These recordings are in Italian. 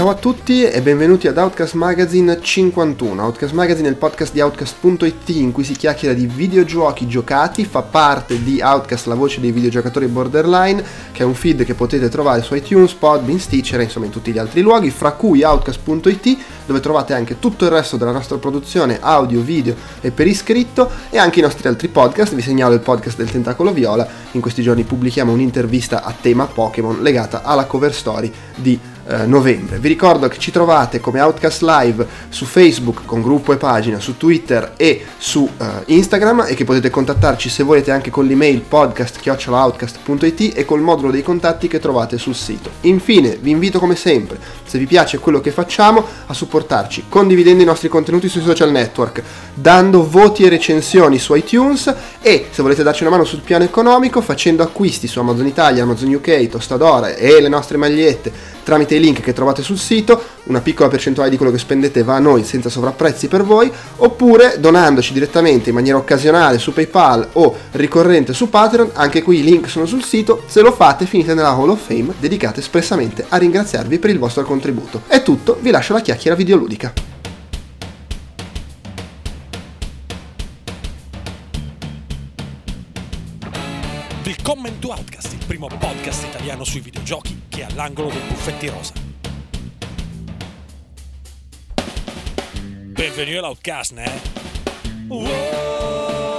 Ciao a tutti e benvenuti ad Outcast Magazine 51. Outcast Magazine è il podcast di Outcast.it in cui si chiacchiera di videogiochi giocati, fa parte di Outcast, la voce dei videogiocatori borderline, che è un feed che potete trovare su iTunes, Podbean, Stitcher e insomma in tutti gli altri luoghi, fra cui Outcast.it, dove trovate anche tutto il resto della nostra produzione audio, video e per iscritto e anche i nostri altri podcast. Vi segnalo il podcast del Tentacolo Viola, in questi giorni pubblichiamo un'intervista a tema Pokémon legata alla cover story di eh, novembre. Vi ricordo che ci trovate come Outcast Live su Facebook con gruppo e pagina, su Twitter e su uh, Instagram e che potete contattarci se volete anche con l'email podcast.outcast.it e col modulo dei contatti che trovate sul sito. Infine vi invito come sempre, se vi piace quello che facciamo, a supportarci condividendo i nostri contenuti sui social network, dando voti e recensioni su iTunes e se volete darci una mano sul piano economico facendo acquisti su Amazon Italia, Amazon UK, Tostadora e le nostre magliette tramite i link che trovate sul sito, una piccola percentuale di quello che spendete va a noi senza sovrapprezzi per voi, oppure donandoci direttamente in maniera occasionale su PayPal o ricorrente su Patreon, anche qui i link sono sul sito, se lo fate finite nella Hall of Fame dedicata espressamente a ringraziarvi per il vostro contributo. È tutto, vi lascio la chiacchiera videoludica. Willkommen to Outcast, il primo podcast italiano sui videogiochi che è all'angolo dei buffetti rosa. Benvenuti all'Outcast, ne? Welcome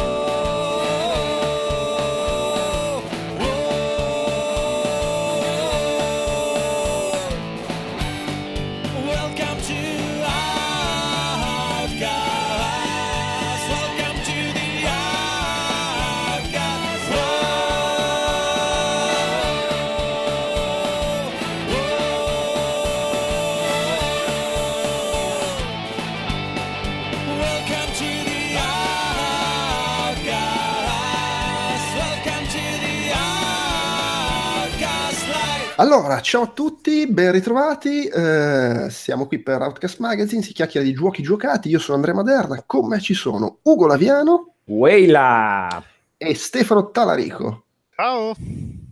Allora, ciao a tutti, ben ritrovati, eh, siamo qui per Outcast Magazine, si chiacchiera di giochi giocati, io sono Andrea Maderna, con me ci sono Ugo Laviano Weila! e Stefano Talarico. Ciao! Tra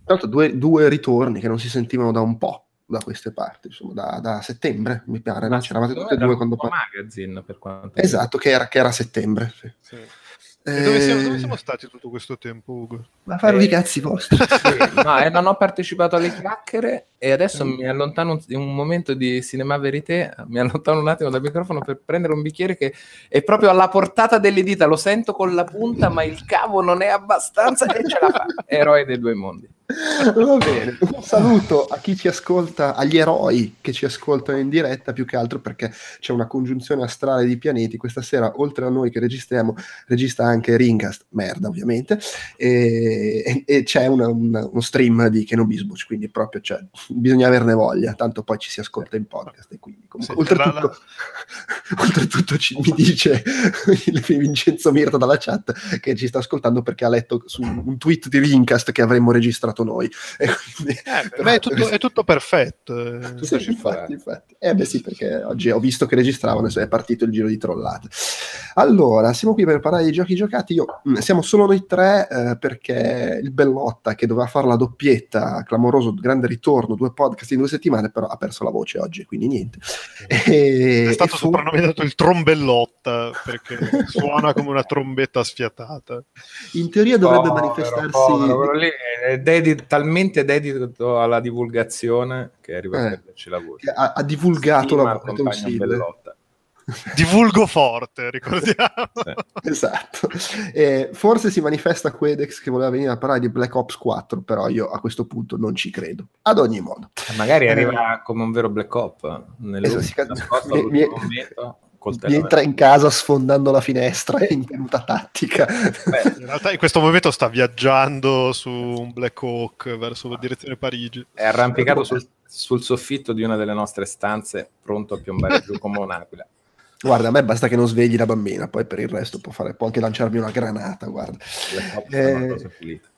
l'altro due, due ritorni che non si sentivano da un po' da queste parti, insomma, da, da settembre, mi pare, no? C'eravate tutte e due quando par- magazine per quanto Esatto, che era, che era settembre. Sì. Sì. E dove, siamo, Eh, dove siamo stati tutto questo tempo, Ugo? Ma farvi Eh, i cazzi vostri. Sì, no, eh, non ho partecipato alle chiacchiere e adesso mi allontano un, in un momento di cinema verité, mi allontano un attimo dal microfono per prendere un bicchiere che è proprio alla portata delle dita, lo sento con la punta, ma il cavo non è abbastanza e ce la fa. Eroe dei due mondi. Va bene, un saluto a chi ci ascolta, agli eroi che ci ascoltano in diretta, più che altro perché c'è una congiunzione astrale di pianeti. Questa sera, oltre a noi che registriamo, registra anche Ringast, merda ovviamente, e, e- e c'è una- una- uno stream di Kenobis Bush, quindi proprio cioè, bisogna averne voglia, tanto poi ci si ascolta in podcast. E quindi, comunque, Sì, oltretutto, la- oltretutto ci- mi dice il Vincenzo Mirta dalla chat che ci sta ascoltando perché ha letto su un tweet di Rincast che avremmo registrato noi. E quindi, Eh, beh, è, tutto, è tutto perfetto. eh. Tutto sì, circolare. infatti, infatti. Eh beh sì, perché oggi ho visto che registravano e è partito il giro di trollate. Allora, siamo qui per parlare di giochi giocati. Io, mm, siamo solo noi tre eh, perché il Bellotta che doveva fare la doppietta, clamoroso, grande ritorno, due podcast in due settimane, però ha perso la voce oggi, quindi niente. E, È stato fu- soprannominato il trombellotta perché suona come una trombetta sfiatata. in teoria dovrebbe Povero, manifestarsi... povero, quello lì è dedi- talmente dedito alla divulgazione che arriva a Eh. perderci la voce. ha, ha divulgato Stima la voce. Bellotta. Divulgo forte, ricordiamo. Sì. Esatto. Eh, forse si manifesta Quedex che voleva venire a parlare di Black Ops 4, però io a questo punto non ci credo. Ad ogni modo. Magari Eh. arriva come un vero Black Op nel Esatto, si mi- mi- coltello entra in casa sfondando la finestra in tenuta tattica. Beh, In realtà in questo momento sta viaggiando su un Black Hawk verso la direzione Parigi. è arrampicato sul, sul soffitto di una delle nostre stanze, pronto a piombare giù come un'aquila. Guarda, a me basta che non svegli la bambina, poi per il resto può, fare, può anche lanciarmi una granata, guarda. Black Ops Eh, è una cosa pulita.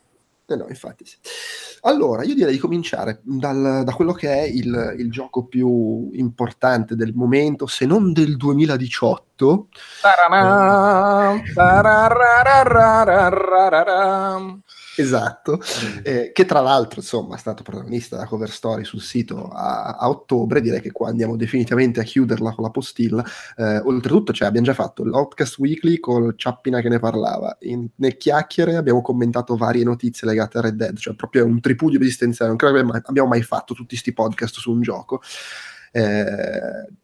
Eh no, infatti sì. Allora, io direi di cominciare dal- da quello che è il, il gioco più importante del momento, se non del 2018. Tararam, tarararararararam. Esatto, eh, che tra l'altro insomma è stato protagonista della cover story sul sito a, a, ottobre, direi che qua andiamo definitivamente a chiuderla con la postilla, eh, oltretutto cioè, abbiamo già fatto l'Outcast Weekly con Ciappina che ne parlava, in, nel chiacchiere abbiamo commentato varie notizie legate a Red Dead, cioè proprio un tripudio esistenziale, non credo che abbiamo mai fatto tutti questi podcast su un gioco. Eh,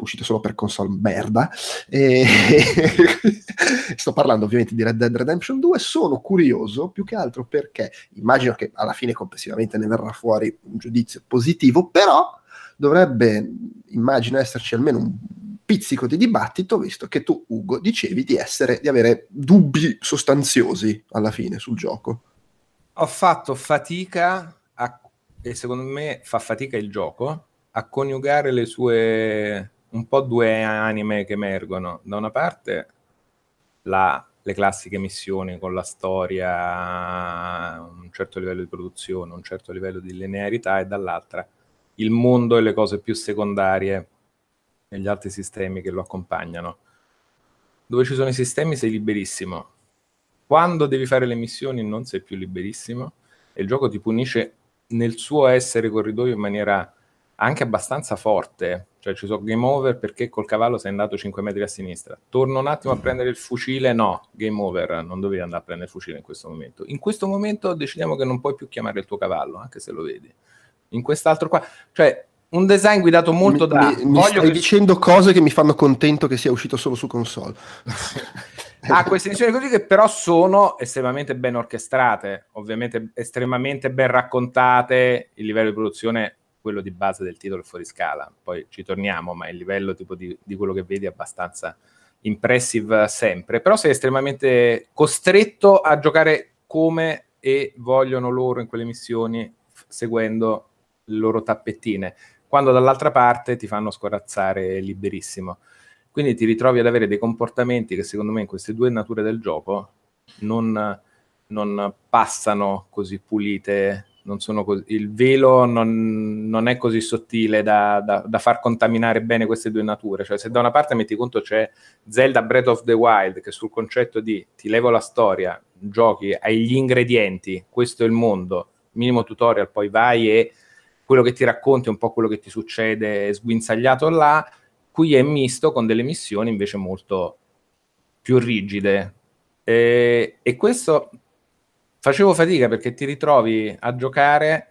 uscito solo per console merda. E... Sto parlando ovviamente di Red Dead Redemption 2. Sono curioso più che altro perché immagino che alla fine complessivamente ne verrà fuori un giudizio positivo, però dovrebbe, immagino, esserci almeno un pizzico di dibattito, visto che tu, Ugo, dicevi di, essere, di avere dubbi sostanziosi alla fine sul gioco. Ho fatto fatica a, e secondo me fa fatica il gioco a coniugare le sue un po' due anime che emergono. Da una parte la, le classiche missioni con la storia, un certo livello di produzione, un certo livello di linearità, e dall'altra il mondo e le cose più secondarie e gli altri sistemi che lo accompagnano. Dove ci sono i sistemi sei liberissimo. Quando devi fare le missioni non sei più liberissimo e il gioco ti punisce nel suo essere corridoio in maniera anche abbastanza forte cioè ci sono game over perché col cavallo sei andato 5 metri a sinistra. Torno un attimo a prendere il fucile, no, game over, non dovevi andare a prendere il fucile in questo momento. In questo momento decidiamo che non puoi più chiamare il tuo cavallo, anche se lo vedi. In quest'altro qua, cioè un design guidato molto mi, da... Mi, mi stai che... dicendo cose che mi fanno contento che sia uscito solo su console. ha queste missioni così che però sono estremamente ben orchestrate, ovviamente estremamente ben raccontate, il livello di produzione quello di base del titolo fuori scala, poi ci torniamo, ma il livello tipo di, di quello che vedi è abbastanza impressive sempre, però sei estremamente costretto a giocare come e vogliono loro in quelle missioni, seguendo le loro tappettine, quando dall'altra parte ti fanno scorazzare liberissimo. Quindi ti ritrovi ad avere dei comportamenti che secondo me in queste due nature del gioco non, non passano così pulite così, il velo non, non, è così sottile da, da, da, far contaminare bene queste due nature. Cioè, se da una parte metti conto c'è Zelda Breath of the Wild, che sul concetto di ti levo la storia, giochi, hai gli ingredienti, questo è il mondo, minimo tutorial, poi vai e quello che ti racconti è un po' quello che ti succede sguinzagliato là. Qui è misto con delle missioni invece molto più rigide. E, e questo facevo fatica perché ti ritrovi a giocare.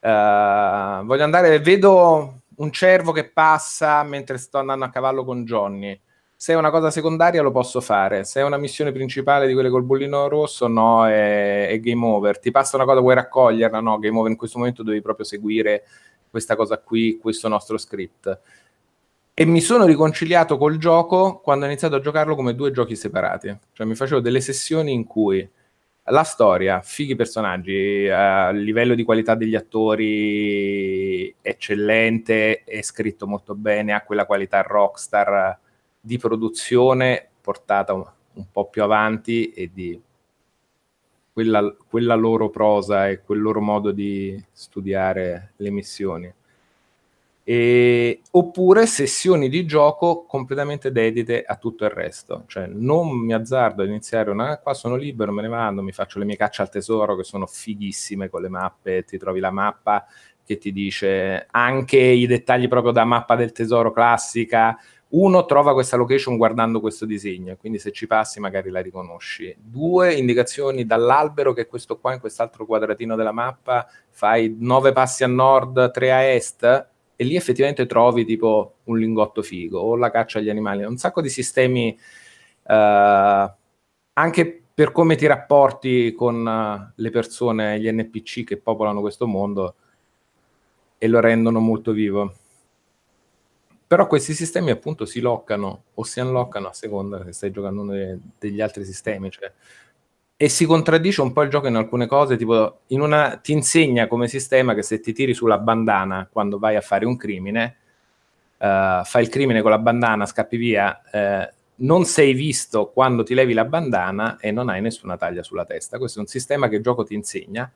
Uh, voglio andare, vedo un cervo che passa mentre sto andando a cavallo con Johnny. Se è una cosa secondaria lo posso fare, se è una missione principale di quelle col bollino rosso, no, è, è game over. Ti passa una cosa, vuoi raccoglierla? No, game over. In questo momento devi proprio seguire questa cosa qui, questo nostro script. E mi sono riconciliato col gioco quando ho iniziato a giocarlo come due giochi separati. Cioè mi facevo delle sessioni in cui la storia, fighi personaggi, uh, livello di qualità degli attori eccellente, è scritto molto bene, ha quella qualità rockstar di produzione portata un, un po' più avanti e di quella, quella loro prosa e quel loro modo di studiare le missioni e, oppure sessioni di gioco completamente dedite a tutto il resto. Cioè, non mi azzardo a iniziare una, qua sono libero, me ne vado, mi faccio le mie cacce al tesoro che sono fighissime con le mappe, ti trovi la mappa che ti dice anche i dettagli proprio da mappa del tesoro classica. Uno, trova questa location guardando questo disegno, quindi se ci passi magari la riconosci. Due, indicazioni dall'albero che è questo qua in quest'altro quadratino della mappa, fai nove passi a nord, tre a est, e lì effettivamente trovi tipo un lingotto figo o la caccia agli animali, un sacco di sistemi uh, anche per come ti rapporti con uh, le persone, gli NPC che popolano questo mondo e lo rendono molto vivo. Però questi sistemi appunto si loccano o si unlockano a seconda che stai giocando uno de- degli altri sistemi, cioè e si contraddice un po' il gioco in alcune cose, tipo una, ti insegna come sistema che se ti tiri sulla bandana quando vai a fare un crimine, uh, fai il crimine con la bandana, scappi via, uh, non sei visto quando ti levi la bandana e non hai nessuna taglia sulla testa. Questo è un sistema che il gioco ti insegna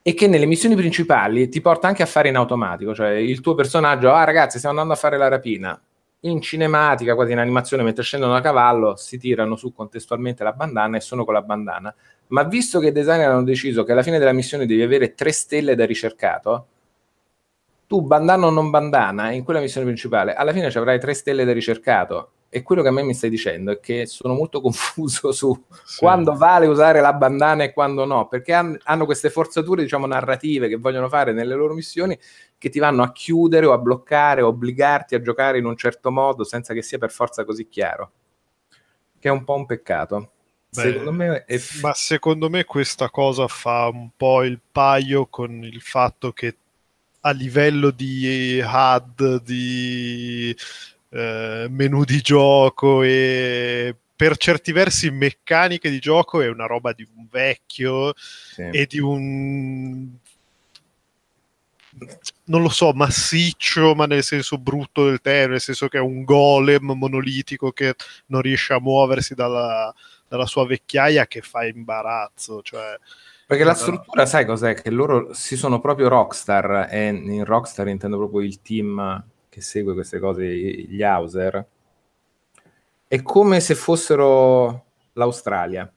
e che nelle missioni principali ti porta anche a fare in automatico, cioè il tuo personaggio, ah ragazzi stiamo andando a fare la rapina, in cinematica, quasi in animazione, mentre scendono da cavallo, si tirano su contestualmente la bandana e sono con la bandana. Ma visto che i designer hanno deciso che alla fine della missione devi avere tre stelle da ricercato, tu bandana o non bandana, in quella missione principale, alla fine ci avrai tre stelle da ricercato. E quello che a me mi stai dicendo è che sono molto confuso su sì. quando vale usare la bandana e quando no, perché han, hanno queste forzature, diciamo, narrative che vogliono fare nelle loro missioni che ti vanno a chiudere o a bloccare o obbligarti a giocare in un certo modo senza che sia per forza così chiaro. Che è un po' un peccato. Beh, secondo me è... Ma secondo me questa cosa fa un po' il paio con il fatto che a livello di HUD, di eh, menu di gioco e per certi versi meccaniche di gioco è una roba di un vecchio sì. e di un non lo so, massiccio, ma nel senso brutto del termine, nel senso che è un golem monolitico che non riesce a muoversi dalla, dalla sua vecchiaia che fa imbarazzo. Cioè, perché la struttura, sai cos'è? Che loro si sono proprio Rockstar, e in Rockstar intendo proprio il team che segue queste cose, gli Hauser, è come se fossero l'Australia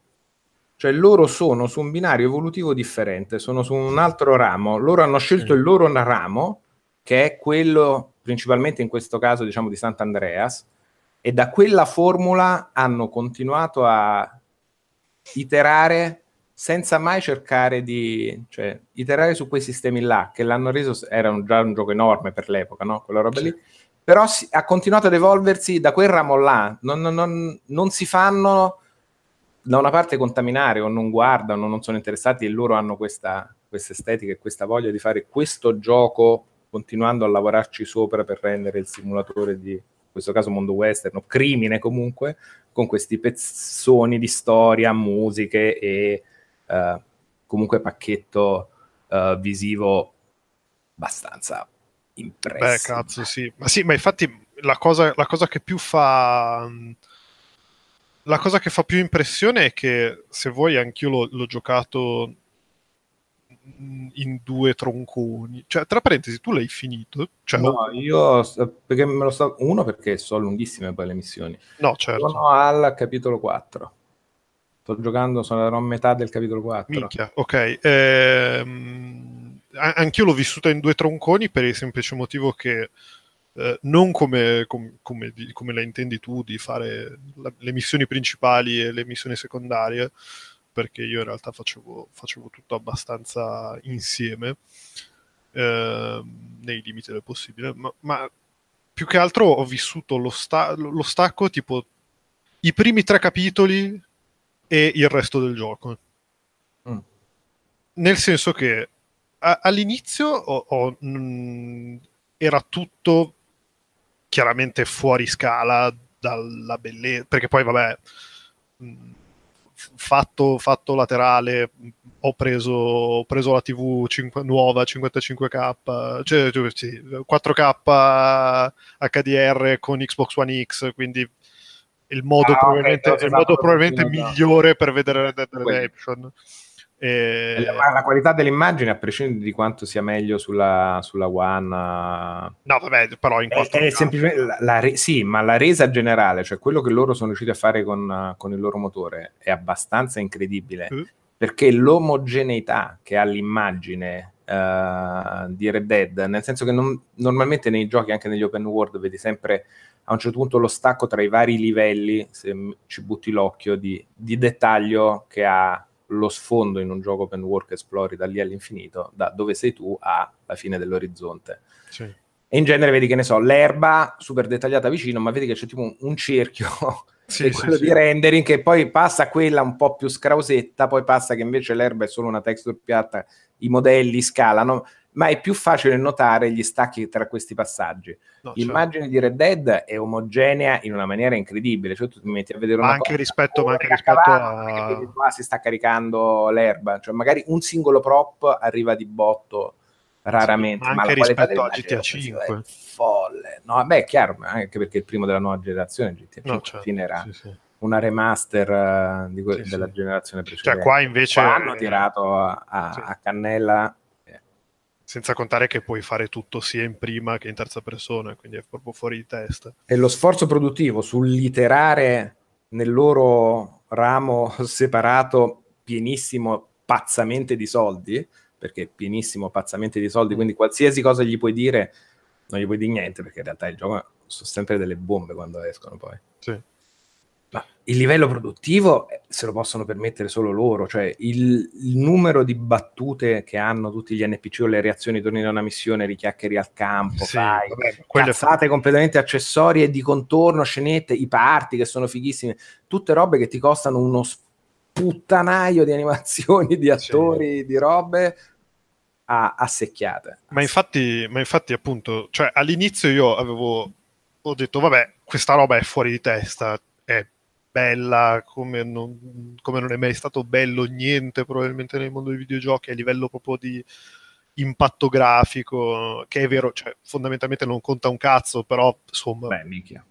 cioè loro sono su un binario evolutivo differente, sono su un altro ramo. Loro hanno scelto il loro ramo, che è quello principalmente in questo caso diciamo di Sant'Andreas, e da quella formula hanno continuato a iterare senza mai cercare di cioè, iterare su quei sistemi là che l'hanno reso era un, già un gioco enorme per l'epoca, no? quella roba lì. Però si, ha continuato ad evolversi da quel ramo là, non, non, non, non si fanno da una parte contaminare o non guardano, non sono interessati e loro hanno questa, questa estetica e questa voglia di fare questo gioco continuando a lavorarci sopra per rendere il simulatore di, in questo caso mondo western, o crimine comunque, con questi pezzoni di storia, musiche e uh, comunque pacchetto uh, visivo abbastanza impressionante. Beh, cazzo, sì. Ma sì, ma infatti la cosa, la cosa che più fa la cosa che fa più impressione è che se vuoi anch'io l'ho, l'ho giocato in due tronconi. Cioè, tra parentesi, tu l'hai finito? Cioè, no, io perché me lo sto. Uno, perché sono lunghissime poi le missioni. No, certo. Sono al capitolo 4. Sto giocando, sono a metà del capitolo 4. Minchia, ok. Ehm, anch'io l'ho vissuta in due tronconi per il semplice motivo che eh, non come, com, come, come, la intendi tu di fare la, le missioni principali e le missioni secondarie, perché io in realtà facevo, facevo tutto abbastanza insieme, eh, nei limiti del possibile, ma, ma, più che altro ho vissuto lo, sta- lo stacco tipo i primi tre capitoli e il resto del gioco. Mm. Nel senso che a- all'inizio ho, ho, mh, era tutto chiaramente fuori scala dalla bellezza, perché poi vabbè, fatto, fatto laterale, ho preso, ho preso la TV 5, nuova 55k, cioè, cioè sì, 4K HDR con Xbox One X, quindi il modo ah, probabilmente, okay, il modo probabilmente migliore per vedere Red Dead Redemption. E... La, la, qualità dell'immagine, a prescindere di quanto sia meglio sulla, sulla One, no, vabbè, però in è, è semplicemente la, la re, sì, ma la resa generale, cioè quello che loro sono riusciti a fare con, con il loro motore, è abbastanza incredibile uh. perché l'omogeneità che ha l'immagine uh, di Red Dead, nel senso che non, normalmente nei giochi, anche negli open world, vedi sempre a un certo punto lo stacco tra i vari livelli, se ci butti l'occhio, di, di dettaglio che ha lo sfondo in un gioco open world esplori da lì all'infinito, da dove sei tu alla fine dell'orizzonte. Sì. E in genere vedi che ne so, l'erba super dettagliata vicino, ma vedi che c'è tipo un, un cerchio sì, quello sì, di rendering che poi passa quella un po' più scrausetta, poi passa che invece l'erba è solo una texture piatta, i modelli scalano ma è più facile notare gli stacchi tra questi passaggi. No, L'immagine certo. di Red Dead è omogenea in una maniera incredibile, cioè tu ti metti a vedere ma una anche cosa, rispetto, ma anche rispetto a... Che qua si sta caricando l'erba, cioè magari un singolo prop arriva di botto raramente, sì, ma anche ma rispetto a GTA 5 folle. No, beh, è chiaro, anche perché il primo della nuova generazione GTA 5 no, certo. era sì, sì. una remaster uh, que- della generazione precedente. Cioè qua invece qua hanno tirato a, a, a cannella Senza contare che puoi fare tutto sia in prima che in terza persona, quindi è proprio fuori di testa. E lo sforzo produttivo sull'iterare nel loro ramo separato pienissimo pazzamente di soldi, perché pienissimo pazzamente di soldi, quindi qualsiasi cosa gli puoi dire, non gli puoi dire niente, perché in realtà il gioco sono sempre delle bombe quando escono poi. Sì. Ma il livello produttivo eh, se lo possono permettere solo loro, cioè il, il numero di battute che hanno tutti gli NPC o le reazioni torni da una missione, richiacchieri al campo, Sì, fai, vabbè, cazzate completamente accessorie di contorno, scenette, i party che sono fighissime, tutte robe che ti costano uno sputtanaio di animazioni, di attori, di robe a, a secchiate. Ma infatti, ma infatti, appunto, cioè, all'inizio io avevo ho detto, vabbè, questa roba è fuori di testa, è bella come non, come non è mai stato bello niente probabilmente nel mondo dei videogiochi a livello proprio di impatto grafico, che è vero, cioè, fondamentalmente non conta un cazzo, però insomma... Beh, minchia.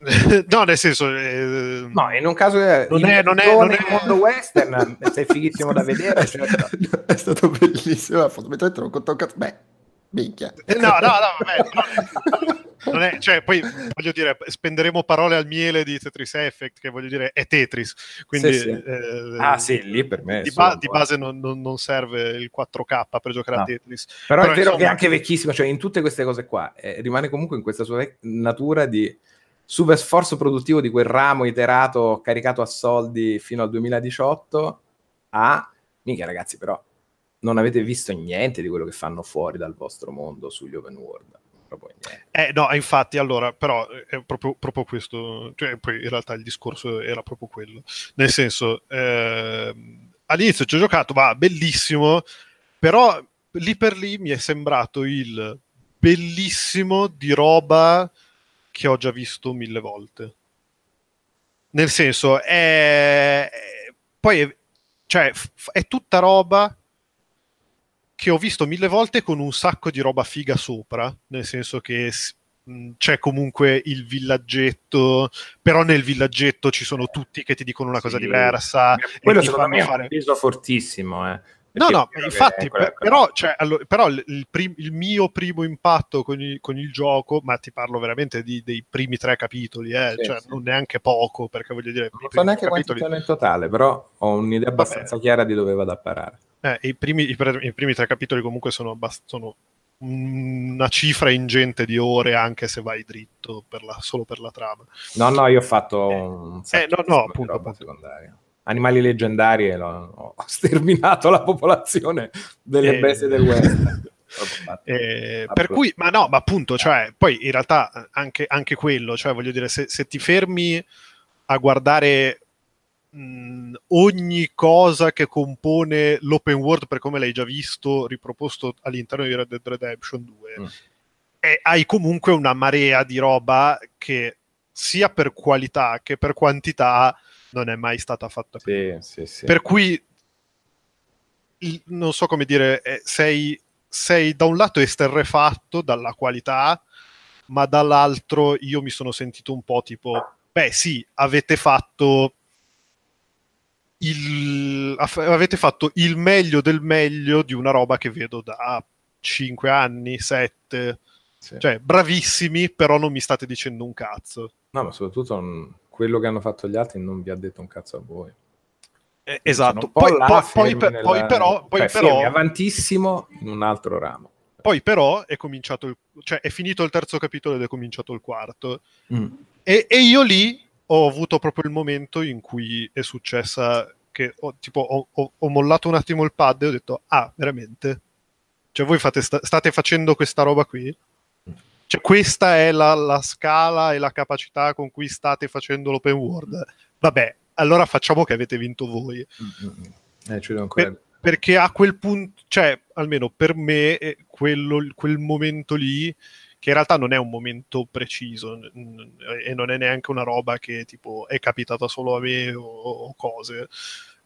no, nel senso... Eh, No, in un caso che Non è- non è- non è- mondo western sei fighissimo da vedere, certo. è stato bellissimo. Fondamentalmente non conta un cazzo. Beh, minchia. Eh, No, no, no, vabbè, è- cioè, poi voglio dire, spenderemo parole al miele di Tetris Effect, che voglio dire è Tetris, quindi Sì, sì. eh, Ah sì, lì per me. di, ba- di base non, non- serve il 4K per giocare a No. Tetris. Però, è Però, vero insomma- che è anche vecchissimo, cioè in tutte queste cose qua eh, rimane comunque in questa sua vec- natura di super sforzo produttivo di quel ramo iterato caricato a soldi fino al 2018 a mica ragazzi però non avete visto niente di quello che fanno fuori dal vostro mondo sugli open world Eh, no, infatti, allora, però eh, è proprio, proprio questo, cioè, poi in realtà il discorso era proprio quello. Nel senso, ehm, all'inizio ci ho giocato, va, bellissimo, però lì per lì mi è sembrato il bellissimo di roba che ho già visto mille volte. Nel senso, è... poi è, cioè, è tutta roba che ho visto mille volte con un sacco di roba figa sopra, nel senso che c'è comunque il villaggetto, però nel villaggetto ci sono tutti che ti dicono una cosa Sì. diversa. e quello secondo me è fare- un peso fortissimo eh. No, no, è infatti, è quella- per- però, cioè, allo- però il, prim- il mio primo impatto con il, con il gioco, ma ti parlo veramente di- dei primi tre capitoli, eh, Sì, cioè, sì. non neanche poco, perché voglio dire, non so neanche tre quanti capitoli, sono in totale però ho un'idea Vabbè. abbastanza chiara di dove vado a parare eh, i, primi, i pre- i primi tre capitoli comunque sono, abbast- sono una cifra ingente di ore, anche se vai dritto per la- solo per la trama. No, no, io ho fatto un eh, no, no, appunto, roba appunto. secondaria. Animali leggendari e ho sterminato la popolazione delle Eh. bestie del West. Eh, per cui, ma no, ma appunto, cioè, poi in realtà anche, anche quello, cioè, voglio dire, se, se ti fermi a guardare mh, ogni cosa che compone l'open world per come l'hai già visto riproposto all'interno di Red Dead Redemption 2, Mm. e hai comunque una marea di roba che sia per qualità che per quantità non è mai stata fatta. Sì, sì, sì. Per cui non so come dire, eh, sei, sei da un lato esterrefatto dalla qualità, ma dall'altro io mi sono sentito un po' tipo, beh sì, avete fatto il, avete fatto il meglio del meglio di una roba che vedo da 5 anni, 7, Sì. cioè bravissimi, però non mi state dicendo un cazzo. No, ma soprattutto mm, quello che hanno fatto gli altri non vi ha detto un cazzo a voi. Eh, esatto, un po' poi, poi- poi per- nella- poi però, poi cioè, però avantissimo in un altro ramo. Poi però è cominciato il, cioè è finito il terzo capitolo ed è cominciato il quarto. Mm. E, e io lì ho avuto proprio il momento in cui è successa che ho, tipo, ho, ho- ho mollato un attimo il pad e ho detto, ah, veramente? Cioè voi fate sta- state facendo questa roba qui? Cioè questa è la, la scala e la capacità con cui state facendo l'open world? Vabbè, allora facciamo che avete vinto voi. Mm, mm, mm. Eh, ci devo ancora- Per- perché a quel punto, cioè, almeno per me, eh, quello- quel momento lì, che in realtà non è un momento preciso e non è neanche una roba che tipo è capitata solo a me o, o cose,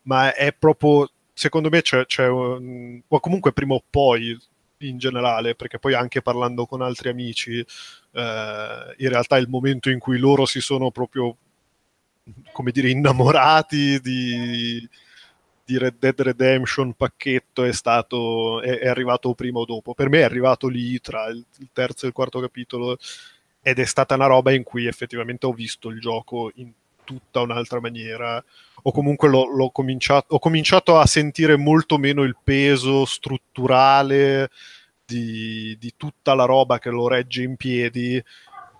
ma è proprio, secondo me, c'è, c'è un- o comunque prima o poi in generale, perché poi anche parlando con altri amici, eh, in realtà è il momento in cui loro si sono proprio, come dire, innamorati di di Red Dead Redemption pacchetto è stato è, è, arrivato prima o dopo. Per me è arrivato lì tra il, il, terzo e il quarto capitolo ed è stata una roba in cui effettivamente ho visto il gioco in tutta un'altra maniera o comunque l'ho, l'ho cominciato, ho cominciato a sentire molto meno il peso strutturale di, di tutta la roba che lo regge in piedi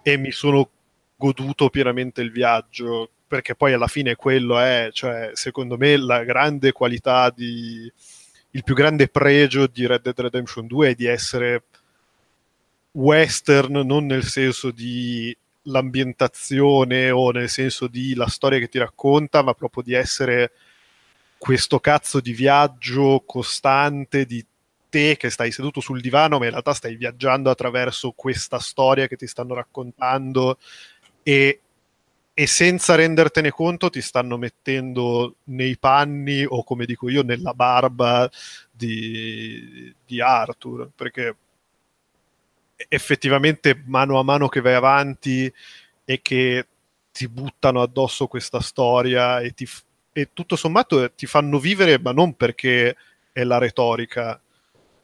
e mi sono goduto pienamente il viaggio perché poi alla fine quello è, cioè, secondo me, la grande qualità di il più grande pregio di Red Dead Redemption 2 è di essere western, non nel senso di l'ambientazione o nel senso di la storia che ti racconta, ma proprio di essere questo cazzo di viaggio costante di te che stai seduto sul divano, ma in realtà stai viaggiando attraverso questa storia che ti stanno raccontando e, e senza rendertene conto ti stanno mettendo nei panni o come dico io nella barba di, di Arthur, perché effettivamente mano a mano che vai avanti e che ti buttano addosso questa storia e, ti, e tutto sommato ti fanno vivere, ma non perché è la retorica,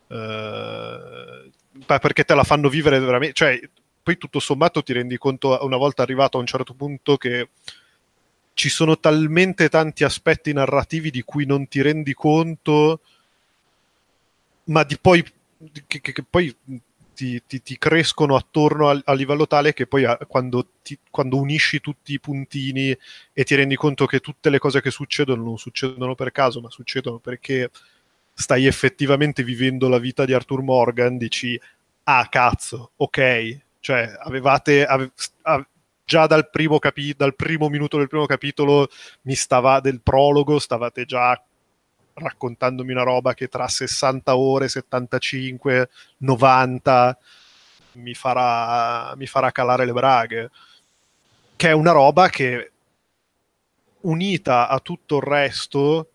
eh, perché te la fanno vivere veramente, cioè poi tutto sommato ti rendi conto una volta arrivato a un certo punto che ci sono talmente tanti aspetti narrativi di cui non ti rendi conto, ma di poi, che, che, che poi ti, ti, ti, crescono attorno a, a, livello tale che poi a, quando, ti, quando, unisci tutti i puntini e ti rendi conto che tutte le cose che succedono non succedono per caso, ma succedono perché stai effettivamente vivendo la vita di Arthur Morgan, dici, ah cazzo, ok, cioè avevate... Ave, ave, già dal primo, capi- dal primo minuto del primo capitolo mi stava del prologo, stavate già raccontandomi una roba che tra 60 ore, 75, 90 mi farà, mi farà calare le braghe. Che è una roba che unita a tutto il resto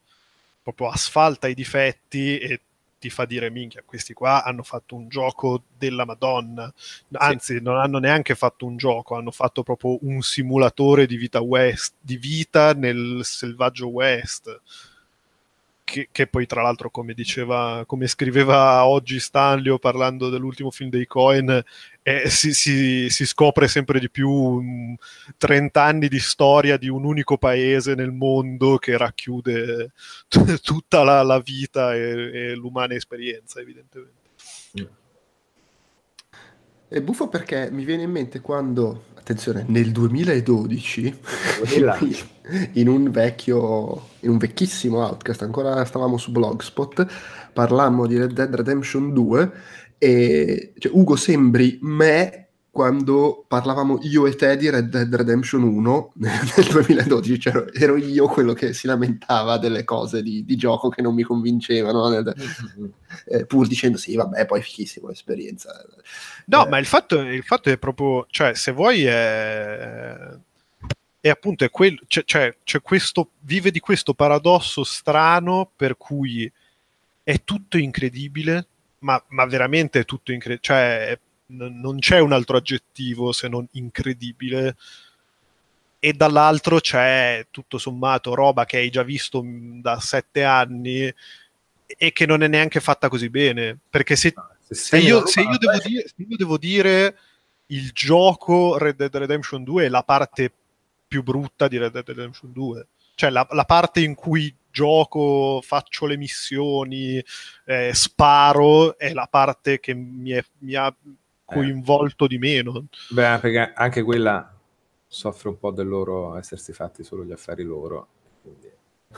proprio asfalta i difetti e ti fa dire minchia, questi qua hanno fatto un gioco della Madonna, anzi sì. non hanno neanche fatto un gioco, hanno fatto proprio un simulatore di vita West, di vita nel selvaggio West che, che, poi tra l'altro come diceva, come scriveva oggi Stanlio parlando dell'ultimo film dei Cohen, eh, si, si, si, scopre sempre di più um, 30 anni di storia di un unico paese nel mondo che racchiude t- tutta la, la vita e, e, l'umana esperienza evidentemente. È buffo perché mi viene in mente quando, attenzione, nel 2012, in un vecchio, in un vecchissimo outcast, ancora stavamo su Blogspot, parlammo di Red Dead Redemption 2 e cioè, Ugo sembri me quando parlavamo io e te di Red Dead Redemption 1 nel 2012, cioè ero io quello che si lamentava delle cose di, di gioco che non mi convincevano, mm-hmm. eh, pur dicendo sì, vabbè, poi fichissimo l'esperienza. No, eh. ma il fatto, il fatto, è proprio, cioè, se vuoi è, è appunto, è quel, cioè, cioè, c'è questo, vive di questo paradosso strano per cui è tutto incredibile, ma, ma veramente è tutto incredibile, cioè non c'è un altro aggettivo se non incredibile. E dall'altro c'è tutto sommato roba che hai già visto da sette anni e che non è neanche fatta così bene. Perché se, se, se, io, se io, devo dire, se io devo dire il gioco Red Dead Redemption 2 è la parte più brutta di Red Dead Redemption 2 cioè la, la parte in cui gioco, faccio le missioni, eh, sparo, è la parte che mi, è, mi ha coinvolto eh. di meno. Beh, perché anche quella soffre un po' del loro essersi fatti solo gli affari loro. Quindi...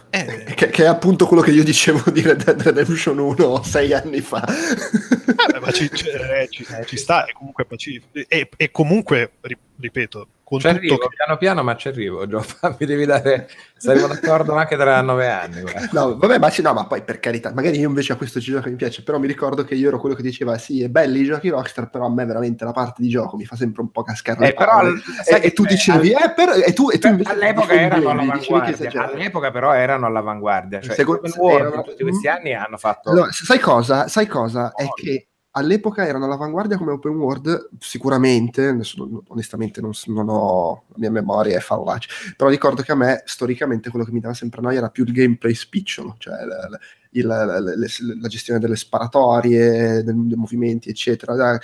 Eh, che, che, è appunto quello che io dicevo di Red Dead Redemption 1 sei anni fa. Ah, ma ci, ci, eh, ci, ci, sta, è comunque pacifico. E, e comunque, ripeto, con ci arrivo, che... piano piano, ma ci arrivo, Giova. Mi devi dare... Saremo d'accordo anche tra nove anni. Guarda. No, vabbè, ma, no, ma poi per carità, magari io invece a questo gioco mi piace, però mi ricordo che io ero quello che diceva, sì, è belli i giochi Rockstar, però a me veramente la parte di gioco mi fa sempre un po' cascare eh, però, e, e, tu dicevi, eh, però, e tu, e tu invece all'epoca erano all'avanguardia, all'epoca però erano all'avanguardia, cioè Secondo, erano, tutti questi anni hanno fatto... No, sai cosa? Sai cosa? È che all'epoca erano all'avanguardia come open world, sicuramente, adesso, onestamente non, non, ho, la mia memoria è fallace, però ricordo che a me storicamente quello che mi dava sempre noia era più il gameplay spicciolo, cioè la, la, il, la, la gestione delle sparatorie, dei, dei movimenti, eccetera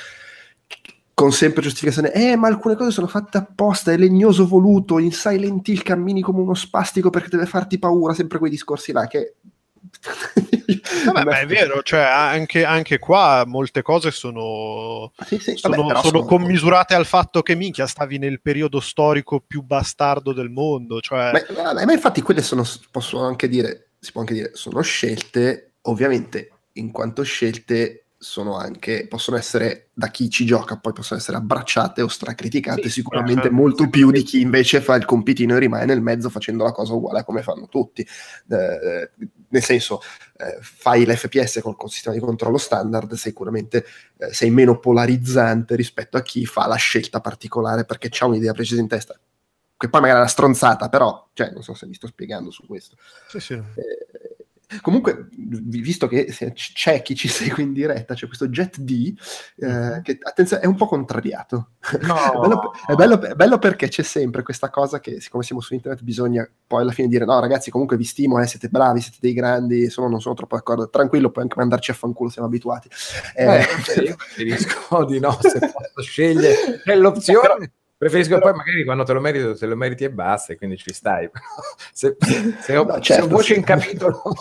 con sempre giustificazione, eh, ma alcune cose sono fatte apposta, è legnoso voluto, in Silent Hill cammini come uno spastico perché deve farti paura, sempre quei discorsi là che... Vabbè, ma è vero, cioè anche, anche qua molte cose sono, sì, sì, sono, vabbè, sono, sono commisurate al fatto che minchia stavi nel periodo storico più bastardo del mondo. Cioè... Ma, ma infatti quelle sono, posso anche dire, si può anche dire, sono scelte, ovviamente in quanto scelte sono anche, possono essere da chi ci gioca, poi possono essere abbracciate o stracriticate, sì, sicuramente certo. molto più di chi invece fa il compitino e rimane nel mezzo facendo la cosa uguale a come fanno tutti. Eh, nel senso, eh, fai l'FPS col, col, sistema di controllo standard, sicuramente eh, sei meno polarizzante rispetto a chi fa la scelta particolare perché ha un'idea precisa in testa. Che poi magari è una stronzata, però, cioè, non so se mi sto spiegando su questo. Sì, sì. Eh, Comunque, visto che c'è chi ci segue in diretta, c'è questo Jet D, eh, mm-hmm. che attenzione, è un po' contrariato. No. è, bello, è, bello, è, bello, perché c'è sempre questa cosa che, siccome siamo su internet, bisogna poi alla fine dire: no, ragazzi, comunque vi stimo, eh, siete bravi, siete dei grandi. Sono, non sono troppo d'accordo. Tranquillo, puoi anche mandarci a fanculo, siamo abituati. Eh, eh, io preferisco di no, se posso scegliere. È l'opzione. Preferisco Però... poi magari quando te lo meriti, te lo meriti e basta, e quindi ci stai. se, se, ho, no, certo, se ho voce sì. in capitolo...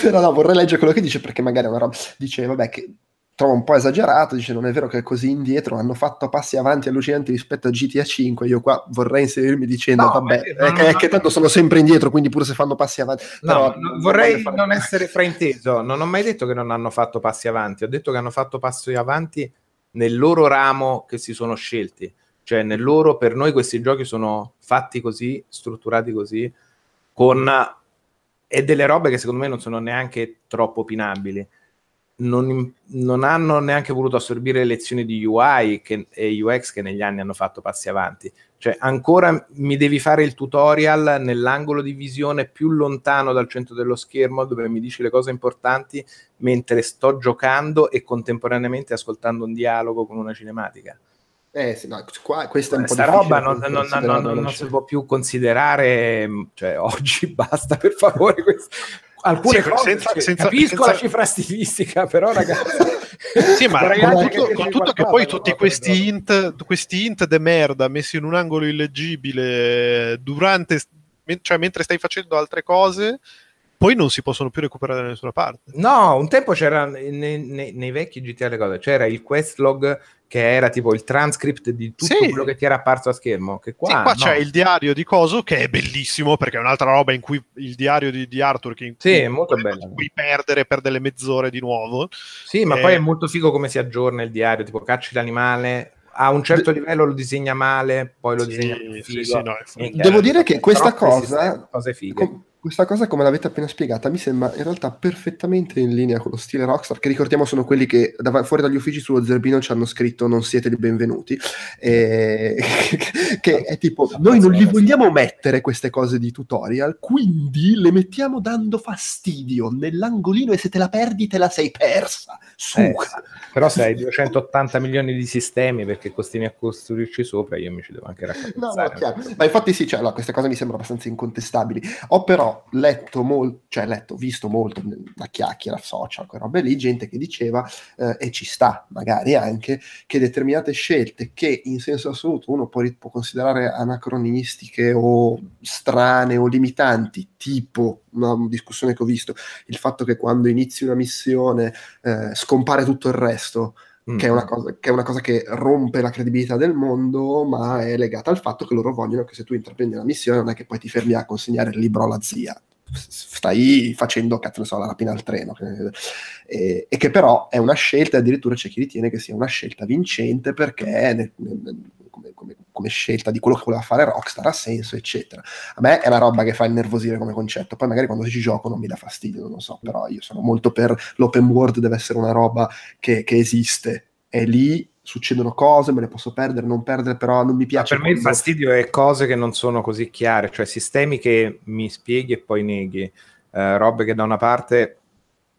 Però no, vorrei leggere quello che dice perché magari è una roba... Dice, vabbè, che trova un po' esagerato, dice non è vero che è così indietro, hanno fatto passi avanti allucinanti rispetto a GTA 5, io qua vorrei inserirmi dicendo no, vabbè, è, no, che, no, che, tanto sono sempre indietro, quindi pure se fanno passi avanti... No, Però, vorrei non essere frainteso, non ho mai detto che non hanno fatto passi avanti, ho detto che hanno fatto passi avanti nel loro ramo che si sono scelti. Cioè, nel loro, per noi questi giochi sono fatti così, strutturati così, con e delle robe che secondo me non sono neanche troppo opinabili. Non, non, hanno neanche voluto assorbire le lezioni di UI che, e UX che negli anni hanno fatto passi avanti. Cioè, ancora mi devi fare il tutorial nell'angolo di visione più lontano dal centro dello schermo, dove mi dici le cose importanti mentre sto giocando e contemporaneamente ascoltando un dialogo con una cinematica. Eh sì, no, qua, questa è un Questa roba non, non, non, non si può più considerare, cioè oggi basta per favore. Questo alcune sì, cose senza, senza, capisco senza... la cifra stilistica però ragazzi. Sì ma con tutto, con tutto che poi tutti questi int, questi int de merda messi in un angolo illeggibile durante cioè mentre stai facendo altre cose poi non si possono più recuperare da nessuna parte. No, un tempo c'era nei, nei, nei vecchi GTA le cose, c'era il quest log che era tipo il transcript di tutto sì. quello che ti era apparso a schermo. Che qua, sì, qua no. c'è il diario di Coso che è bellissimo perché è un'altra roba in cui il diario di, di Arthur che in sì, cui è molto bello. puoi perdere per delle mezz'ore di nuovo. Sì, ma eh... poi è molto figo come si aggiorna il diario, tipo cacci l'animale, a un certo livello lo disegna male, poi lo sì, disegna figo. Sì, no, Devo dire che questa cosa, cose fighe. Questa cosa, come l'avete appena spiegata, mi sembra in realtà perfettamente in linea con lo stile Rockstar, che ricordiamo sono quelli che dav- fuori dagli uffici sullo zerbino ci hanno scritto non siete i benvenuti, e... che è tipo, noi non li vogliamo mettere queste cose di tutorial, quindi le mettiamo dando fastidio nell'angolino e se te la perdi te la sei persa. Eh, però se hai 280 milioni di sistemi perché continui a costruirci sopra, io mi ci devo anche raccontare. No, no, Ma infatti sì, cioè, allora, queste cose mi sembrano abbastanza incontestabili. Ho però letto molto, cioè letto, visto molto la chiacchiera social, quelle robe lì, gente che diceva, eh, e ci sta magari anche, che determinate scelte che in senso assoluto uno può, può considerare anacronistiche o strane o limitanti, tipo una discussione che ho visto, il fatto che quando inizi una missione eh, scompare tutto il resto, mm. che, è cosa, che, è una cosa, che rompe la credibilità del mondo, ma è legata al fatto che loro vogliono che se tu intraprendi una missione non è che poi ti fermi a consegnare il libro alla zia. Stai facendo, cazzo ne so, la rapina al treno. E, e che però è una scelta, addirittura c'è chi ritiene che sia una scelta vincente perché nel, nel, come, come, come, scelta di quello che voleva fare Rockstar ha senso, eccetera. A me è una roba che fa innervosire come concetto, poi magari quando ci gioco non mi dà fastidio, non lo so, però io sono molto per l'open world deve essere una roba che, che esiste, è lì succedono cose, me le posso perdere, non perdere, però non mi piace. Ma per me il fastidio è cose che non sono così chiare, cioè sistemi che mi spieghi e poi neghi, eh, robe che da una parte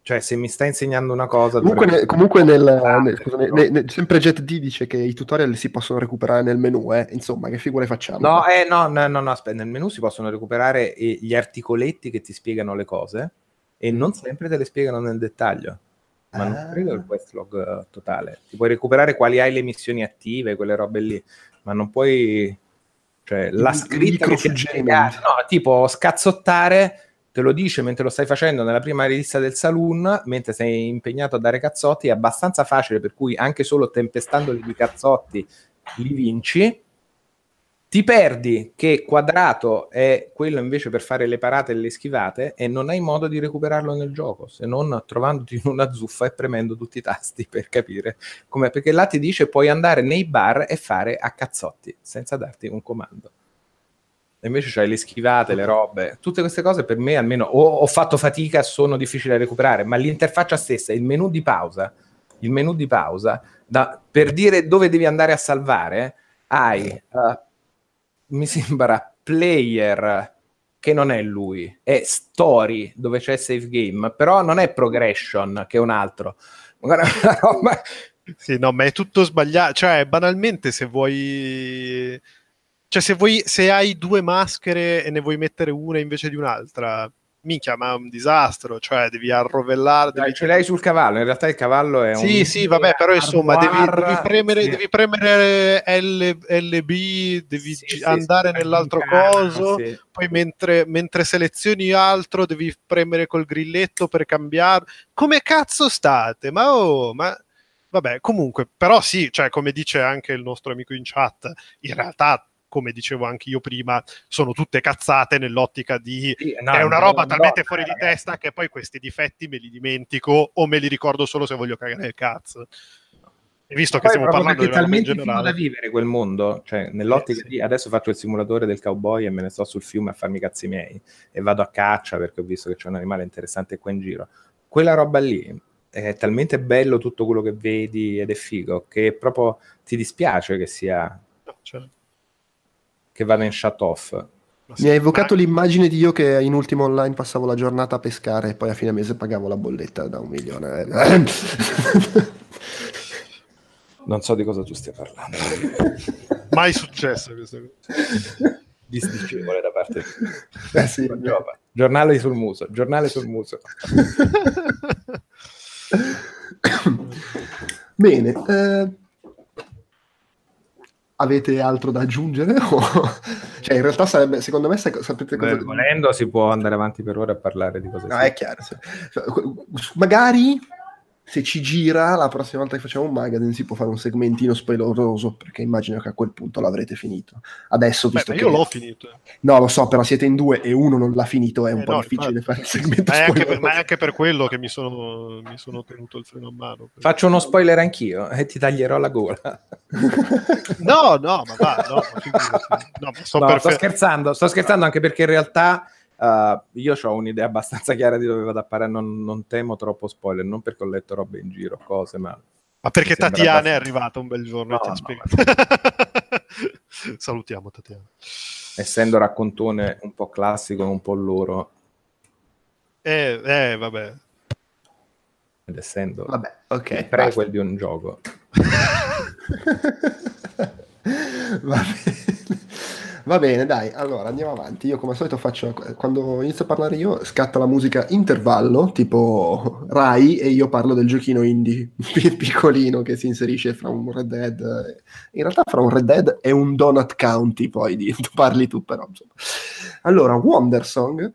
Cioè, se mi sta insegnando una cosa... Comunque, ne- comunque nel, nel- scusa, ne- no. ne- ne- sempre JetD dice che i tutorial si possono recuperare nel menu, eh. insomma, che figure facciamo? No, eh, no, no, no, no, aspetta, nel menu si possono recuperare eh, gli articoletti che ti spiegano le cose e non sempre te le spiegano nel dettaglio. Ma Ah. non credo il quest log eh, totale. Ti puoi recuperare quali hai le missioni attive, quelle robe lì, ma non puoi... Cioè, la scritta che ti ha no, tipo scazzottare, te lo dice mentre lo stai facendo nella prima rivista del saloon, mentre sei impegnato a dare cazzotti, è abbastanza facile, per cui anche solo tempestandoli di cazzotti li vinci. Ti perdi che quadrato è quello invece per fare le parate e le schivate e non hai modo di recuperarlo nel gioco se non trovandoti in una zuffa e premendo tutti i tasti per capire com'è. Perché là ti dice puoi andare nei bar e fare a cazzotti senza darti un comando. Invece c'hai le schivate, le robe, tutte queste cose per me almeno o ho fatto fatica, sono difficili da recuperare, ma l'interfaccia stessa, il menu di pausa, il menu di pausa, da- per dire dove devi andare a salvare, hai, eh, mi sembra, player, che non è lui, è story, dove c'è save game, però non è progression, che è un altro. Guarda, una roba- Sì, no, ma è tutto sbagliato. Cioè, banalmente, se vuoi. Cioè, se vuoi, se hai due maschere e ne vuoi mettere una invece di un'altra, minchia, ma è un disastro. Cioè, devi arrovellare. Dai, Devi... ce l'hai sul cavallo, in realtà il cavallo è un... Sì, sì, vabbè, però insomma, devi, devi premere, sì. devi premere L- LB, devi Sì, sì, andare sì, nell'altro coso. sì. Poi mentre, mentre selezioni altro devi premere col grilletto per cambiare. Come cazzo state? Ma oh, ma vabbè, comunque, però sì, cioè come dice anche il nostro amico in chat, in realtà come dicevo anche io prima, sono tutte cazzate nell'ottica di Sì, no, è una no, roba no, talmente fuori di testa che poi questi difetti me li dimentico o me li ricordo solo se voglio cagare il cazzo. E visto che stiamo parlando di talmente figo da generale, vivere quel mondo, cioè nell'ottica Eh, sì. di adesso faccio il simulatore del cowboy e me ne sto sul fiume a farmi i cazzi miei e vado a caccia perché ho visto che c'è un animale interessante qua in giro. Quella roba lì è talmente bello tutto quello che vedi ed è figo che proprio ti dispiace che sia cioè, che vada in shut off. Mi ha evocato ma- l'immagine di io che in ultimo online passavo la giornata a pescare e poi a fine mese pagavo la bolletta da un milione. Non so di cosa tu stia parlando. mai successo questa cosa. Disdicevole da parte di Eh sì. Giornale sul muso, giornale sul muso. Bene, eh, avete altro da aggiungere? O- cioè, in realtà sarebbe, secondo me, sa- sapete cosa... Beh, volendo si può andare avanti per ore a parlare di cose No, è chiaro. Magari se ci gira la prossima volta che facciamo un magazine si può fare un segmentino spoileroso perché immagino che a quel punto l'avrete finito. Adesso, Beh, visto ma che... io l'ho finito. eh. No, lo so, però siete in due e uno non l'ha finito, è un Eh, po' no, difficile infatti. fare il segmento Ma è, anche per, spoileroso. ma è anche per quello che mi sono, mi sono tenuto il freno a mano. Faccio uno spoiler anch'io e ti taglierò la gola. No, no, ma va, no. No, sto No, sto scherzando, sto scherzando anche perché in realtà uh, io ho un'idea abbastanza chiara di dove vado a parare, non, non temo troppo spoiler, non perché ho letto robe in giro, cose, ma Ma perché Tatiana è abbastanza- arrivata un bel giorno No, e ti ha no, spiegato. Salutiamo Tatiana. essendo raccontone un po' classico un po' loro, Eh, eh, vabbè. ed essendo Vabbè, ok. il basta. prequel di un gioco, Va bene. Va bene, dai, allora andiamo avanti. Io come al solito faccio, quando inizio a parlare io, scatta la musica intervallo, tipo Rai, e io parlo del giochino indie pi- piccolino che si inserisce fra un Red Dead. In realtà fra un Red Dead e un Donut County, poi di, parli tu però. Insomma. Allora, Wondersong,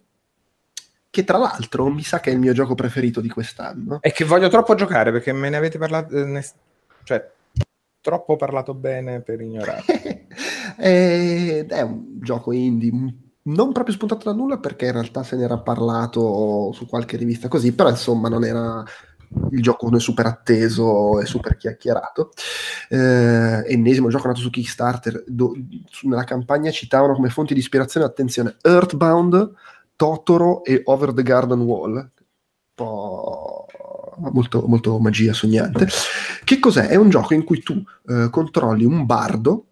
che tra l'altro mi sa che è il mio gioco preferito di quest'anno. è che voglio troppo giocare perché me ne avete parlato, eh, ne- cioè troppo parlato bene per ignorare. Ed è un gioco indie non proprio spuntato da nulla perché in realtà se n'era parlato su qualche rivista così, però insomma non era il gioco super atteso e super chiacchierato. Eh, ennesimo gioco nato su Kickstarter, do- nella campagna citavano come fonti di ispirazione, attenzione, Earthbound, Totoro e Over the Garden Wall. Un po' molto, molto magia sognante. Che cos'è? È un gioco in cui tu eh, controlli un bardo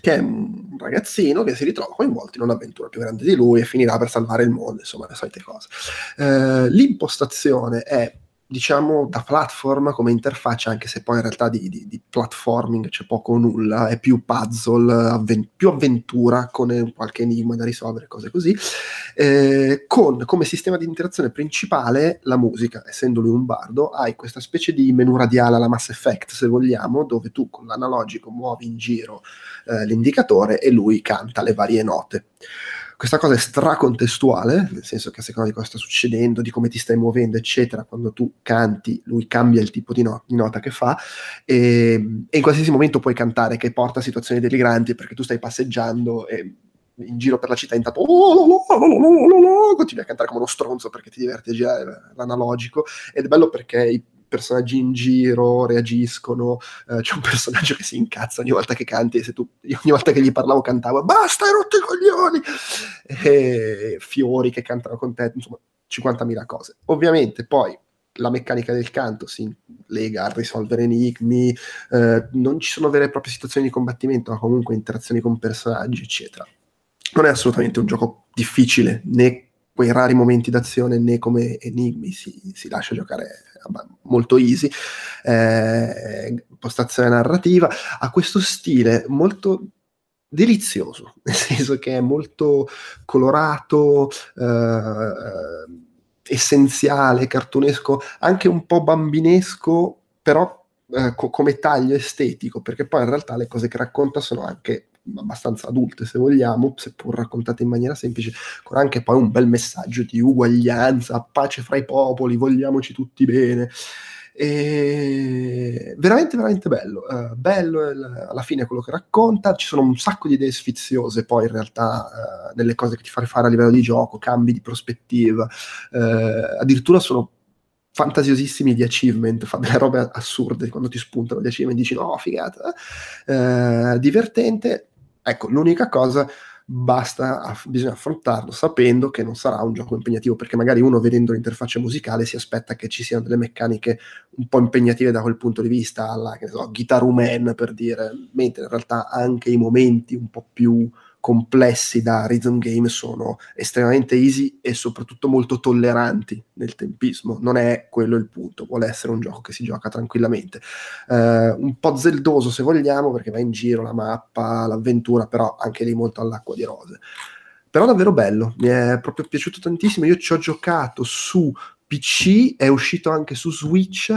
che è un ragazzino che si ritrova coinvolto in un'avventura più grande di lui e finirà per salvare il mondo, insomma, le solite cose. Eh, l'impostazione è diciamo da platform come interfaccia anche se poi in realtà di, di, di platforming c'è poco o nulla è più puzzle avven- più avventura con qualche enigma da risolvere cose così. Eh, con come sistema di interazione principale la musica. Essendo lui un bardo hai questa specie di menu radiale alla Mass Effect se vogliamo dove tu con l'analogico muovi in giro eh, l'indicatore e lui canta le varie note questa cosa è stracontestuale, nel senso che a seconda di cosa sta succedendo, di come ti stai muovendo, eccetera, quando tu canti, lui cambia il tipo di, no- di nota che fa e, e, in qualsiasi momento puoi cantare che porta a situazioni deliranti perché tu stai passeggiando e in giro per la città intanto continui a cantare come uno stronzo perché ti diverti a girare l'analogico ed è bello perché i personaggi in giro reagiscono, eh, c'è un personaggio che si incazza ogni volta che canti e tu, ogni volta che gli parlavo cantavo basta hai rotto i coglioni e fiori che cantano con te, insomma 50.000 cose. Ovviamente poi la meccanica del canto si lega a risolvere enigmi, eh, non ci sono vere e proprie situazioni di combattimento, ma comunque interazioni con personaggi, eccetera. Non è assolutamente un gioco difficile, né quei rari momenti d'azione né come enigmi si, si lascia giocare molto easy, eh, impostazione narrativa, ha questo stile molto delizioso, nel senso che è molto colorato, eh, essenziale, cartunesco, anche un po' bambinesco, però eh, co- come taglio estetico, perché poi in realtà le cose che racconta sono anche abbastanza adulte se vogliamo, seppur raccontate in maniera semplice, con anche poi un bel messaggio di uguaglianza, pace fra i popoli, vogliamoci tutti bene. E veramente veramente bello. Uh, bello il, alla fine quello che racconta. Ci sono un sacco di idee sfiziose poi in realtà uh, cose che ti fa fare a livello di gioco cambi di prospettiva. Uh, addirittura sono fantasiosissimi di achievement, fa delle robe assurde. Quando ti spuntano gli achievement dici no figata eh, divertente Ecco, l'unica cosa basta, bisogna affrontarlo sapendo che non sarà un gioco impegnativo, perché magari uno vedendo l'interfaccia musicale si aspetta che ci siano delle meccaniche un po' impegnative da quel punto di vista, alla, che so, Guitar Man per dire, mentre in realtà anche i momenti un po' più complessi da rhythm game sono estremamente easy e soprattutto molto tolleranti nel tempismo. Non è quello il punto, vuole essere un gioco che si gioca tranquillamente. Uh, un po' zeldoso se vogliamo, perché va in giro la mappa, l'avventura, però anche lì molto all'acqua di rose. Però davvero bello, mi è proprio piaciuto tantissimo. Io ci ho giocato su PC, è uscito anche su Switch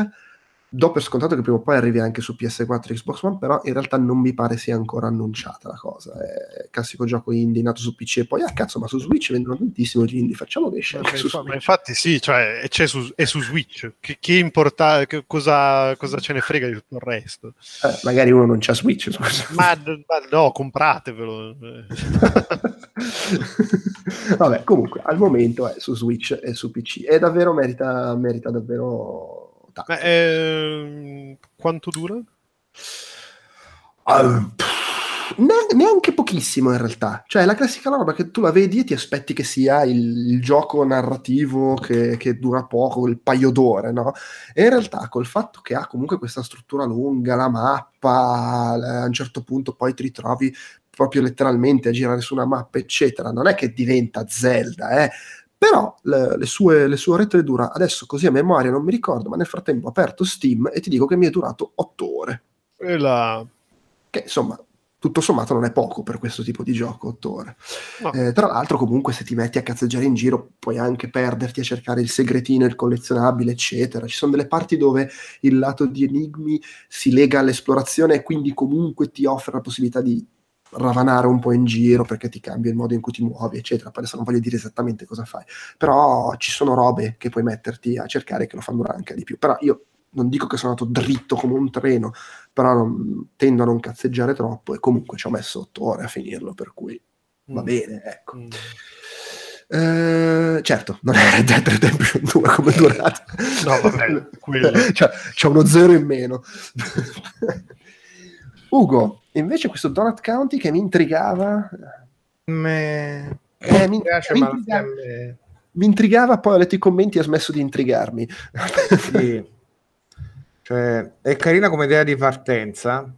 do per scontato che prima o poi arrivi anche su PS4 e Xbox One, però in realtà non mi pare sia ancora annunciata la cosa. È classico gioco indie nato su PC e poi, ah cazzo, ma su Switch vendono tantissimo gli indie, facciamo che esce anche su Switch. Ma infatti sì, cioè, è, su, è su Switch, che, che importa, che cosa, cosa, ce ne frega di tutto il resto? Eh, magari uno non c'ha Switch, ma, ma, no, compratevelo. Vabbè, comunque, al momento è su Switch e su PC e davvero merita, merita davvero Ma, eh, quanto dura? Uh, neanche pochissimo in realtà. Cioè, la classica roba che tu la vedi e ti aspetti che sia il, il gioco narrativo che, che, dura poco, il paio d'ore, no? E in realtà col fatto che ha comunque questa struttura lunga, la mappa, a un certo punto poi ti ritrovi proprio letteralmente a girare su una mappa, eccetera. Non è che diventa Zelda, eh però le, le, sue, le sue orette le dura adesso così a memoria non mi ricordo, ma nel frattempo ho aperto Steam e ti dico che mi è durato 8 ore. E la... Che insomma, tutto sommato non è poco per questo tipo di gioco, 8 ore. No. Eh, tra l'altro, comunque, se ti metti a cazzeggiare in giro, puoi anche perderti a cercare il segretino, il collezionabile, eccetera. Ci sono delle parti dove il lato di enigmi si lega all'esplorazione e quindi comunque ti offre la possibilità di ravanare un po' in giro perché ti cambia il modo in cui ti muovi, eccetera. Poi adesso non voglio dire esattamente cosa fai, però ci sono robe che puoi metterti a cercare che lo fanno anche di più. Però io non dico che sono andato dritto come un treno, però non, tendo a non cazzeggiare troppo e comunque ci ho messo otto ore a finirlo, per cui va mm. bene, ecco. Mm. Eh, certo, non è Red Dead Redemption 2 come durata. No, vabbè, cioè, c'è uno zero in meno. Ugo, invece questo Donut County che mi intrigava... Me... Eh, mi, piace, mi, intrigava, me... mi intrigava, poi ho letto i commenti e ha smesso di intrigarmi. Sì. cioè, è carina come idea di partenza,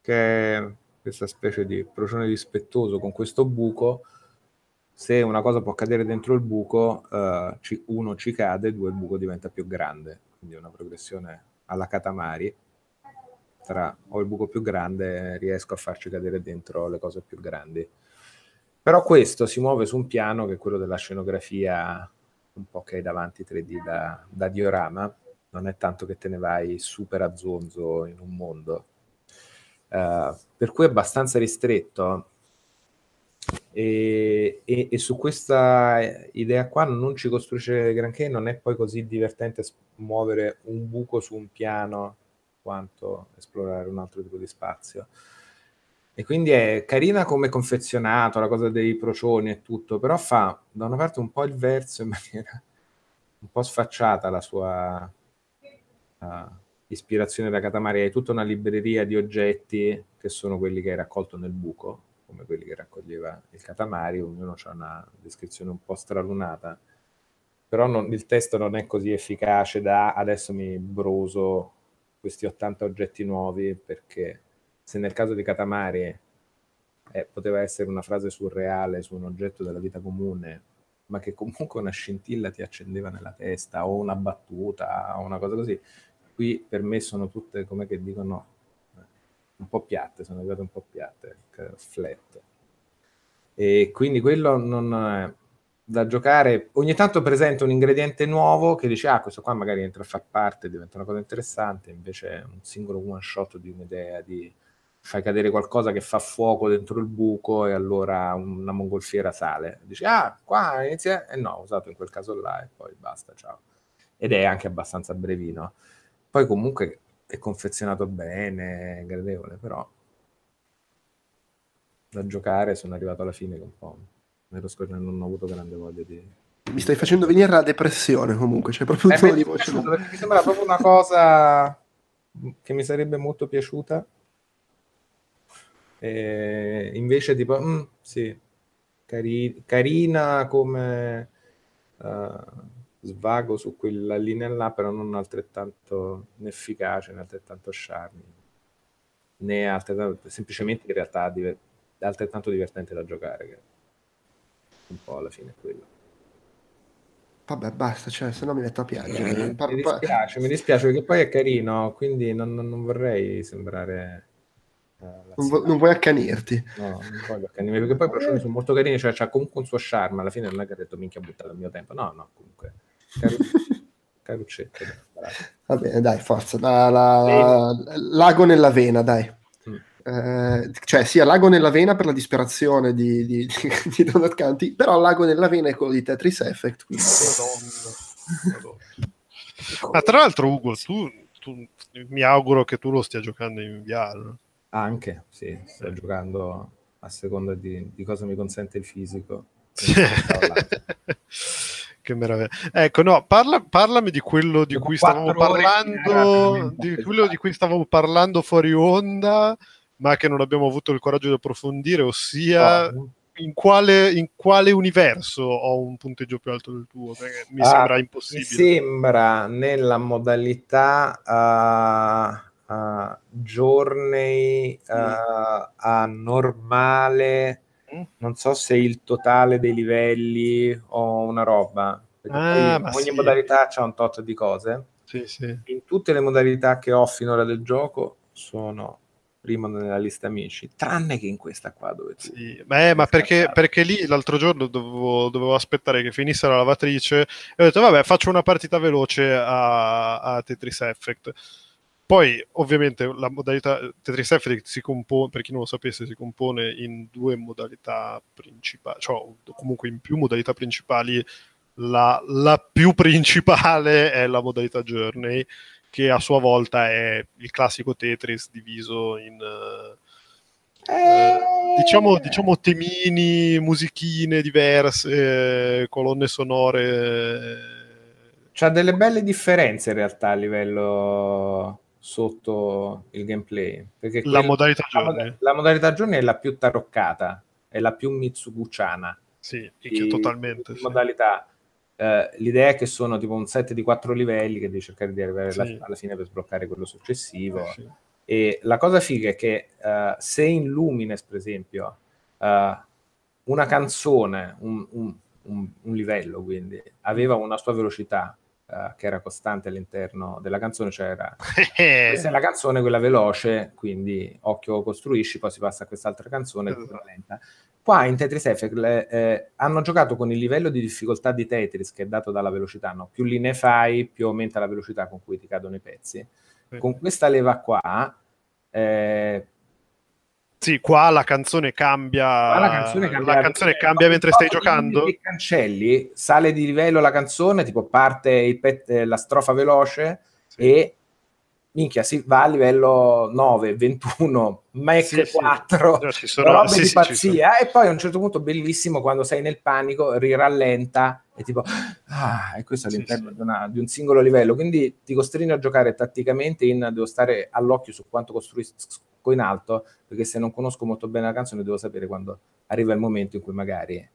che questa specie di procione dispettoso con questo buco. Se una cosa può cadere dentro il buco, uh, ci, uno ci cade, due il buco diventa più grande. Quindi è una progressione alla Katamari. Tra ho il buco più grande, riesco a farci cadere dentro le cose più grandi. Però questo si muove su un piano che è quello della scenografia un po' che hai davanti 3D da, da diorama. Non è tanto che te ne vai super a zonzo in un mondo, Uh, per cui è abbastanza ristretto. E, e, e, su questa idea qua non ci costruisce granché, non è poi così divertente muovere un buco su un piano quanto esplorare un altro tipo di spazio. E quindi è carina come confezionato, la cosa dei procioni e tutto, però fa da una parte un po' il verso in maniera un po' sfacciata la sua uh, ispirazione da Katamari, hai tutta una libreria di oggetti che sono quelli che hai raccolto nel buco, come quelli che raccoglieva il Katamari, ognuno ha una descrizione un po' stralunata, però non, il testo non è così efficace da adesso mi broso questi 80 oggetti nuovi perché se nel caso di Katamari eh, poteva essere una frase surreale su un oggetto della vita comune, ma che comunque una scintilla ti accendeva nella testa, o una battuta, o una cosa così, qui per me sono tutte, come che dicono, un po' piatte, sono arrivate un po' piatte, flat. E quindi quello non è da giocare. Ogni tanto presenta un ingrediente nuovo che dice, ah, questo qua magari entra a far parte, diventa una cosa interessante, invece un singolo one shot di un'idea di fai cadere qualcosa che fa fuoco dentro il buco e allora una mongolfiera sale. Dici, ah, qua inizia... E no, ho usato in quel caso là e poi basta, ciao. Ed è anche abbastanza brevino. Poi comunque è confezionato bene, è gradevole, però da giocare sono arrivato alla fine che un po' ero scorso non ho avuto grande voglia di... Mi stai facendo venire la depressione comunque, c'è proprio un eh, tono di voce. Mi sembra proprio una cosa che mi sarebbe molto piaciuta. E invece tipo, mm, sì, cari- carina come... Uh, svago su quella linea là, però non altrettanto né efficace né altrettanto charming, né altrettanto, semplicemente in realtà diver- altrettanto divertente da giocare, un po' alla fine quello. Vabbè, basta, cioè, se no mi metto a piangere. Eh, mi dispiace, mi dispiace perché poi è carino, quindi non, non vorrei sembrare... Uh, non, vo- non, vuoi accanirti? No, non voglio accanirmi, perché poi i procioni sono molto carini, cioè c'ha comunque un suo charme, alla fine non è che ha detto minchia buttato il mio tempo, no, no, comunque Caruccetto. Va bene, dai, forza. La, la, la, lago nella vena, dai. Eh, cioè, sia lago nella vena per la disperazione di, di, di, di Donald Canti, però lago nella vena è quello di Tetris Effect. Quindi... Madonna. Madonna. Ma tra l'altro, Ugo, tu, tu, mi auguro che tu lo stia giocando in VR. Anche, sì, sto eh. giocando a seconda di, di cosa mi consente il fisico. che meraviglia. Ecco, no, parla, parlami di quello di cui stavamo parlando, di quello di cui stavamo parlando fuori onda, ma che non abbiamo avuto il coraggio di approfondire, ossia oh. in, quale, in, quale, universo ho un punteggio più alto del tuo? Perché mi ah, sembra impossibile. Mi sembra nella modalità uh, uh, journey uh, a normale non so se il totale dei livelli o una roba. Ah, ogni sì. modalità ha un tot di cose. Sì, sì. In tutte le modalità che ho finora del gioco sono prima nella lista amici, tranne che in questa qua dove tu... Sì, ma, ma perché, perché, lì l'altro giorno dovevo, dovevo, aspettare che finisse la lavatrice e ho detto vabbè faccio una partita veloce a, a Tetris Effect poi, ovviamente, la modalità Tetris Effect si compone, per chi non lo sapesse, si compone in due modalità principali, cioè comunque in più modalità principali. La, la più principale è la modalità Journey, che a sua volta è il classico Tetris diviso in... Uh, eh, diciamo, diciamo temini, musichine diverse, colonne sonore. C'ha delle belle differenze in realtà a livello sotto il gameplay. Perché la modalità giorni. La, la, modalità giorni è la più taroccata, è la più Mitsuguchana. Sì, di, totalmente. Di sì. modalità. Uh, l'idea è che sono tipo un set di quattro livelli che devi cercare di arrivare sì. alla, alla, fine per sbloccare quello successivo. Sì. E la cosa figa è che uh, se in Lumines, per esempio, uh, una canzone, un, un, un, un, livello, quindi, aveva una sua velocità uh, che era costante all'interno della canzone, cioè era questa è la canzone, quella veloce, quindi occhio costruisci, poi si passa a quest'altra canzone, più esatto. lenta. Qua in Tetris Effect eh, hanno giocato con il livello di difficoltà di Tetris che è dato dalla velocità, no? più linee fai, più aumenta la velocità con cui ti cadono i pezzi. Con questa leva qua eh, sì, qua la canzone cambia. La canzone cambia, la canzone cambia mentre stai giocando. Che cancelli, sale di livello la canzone, tipo parte pet, la strofa veloce sì. e minchia, si va a livello 9, 21, Mac sì, 4, sì. Sono, robe sì, di pazzia. e poi a un certo punto, bellissimo, quando sei nel panico, rirallenta e tipo, ah, e questo all'interno di, una, di, un singolo livello. Quindi ti costringe a giocare tatticamente in, devo stare all'occhio su quanto costruisco in alto, perché se non conosco molto bene la canzone devo sapere quando arriva il momento in cui magari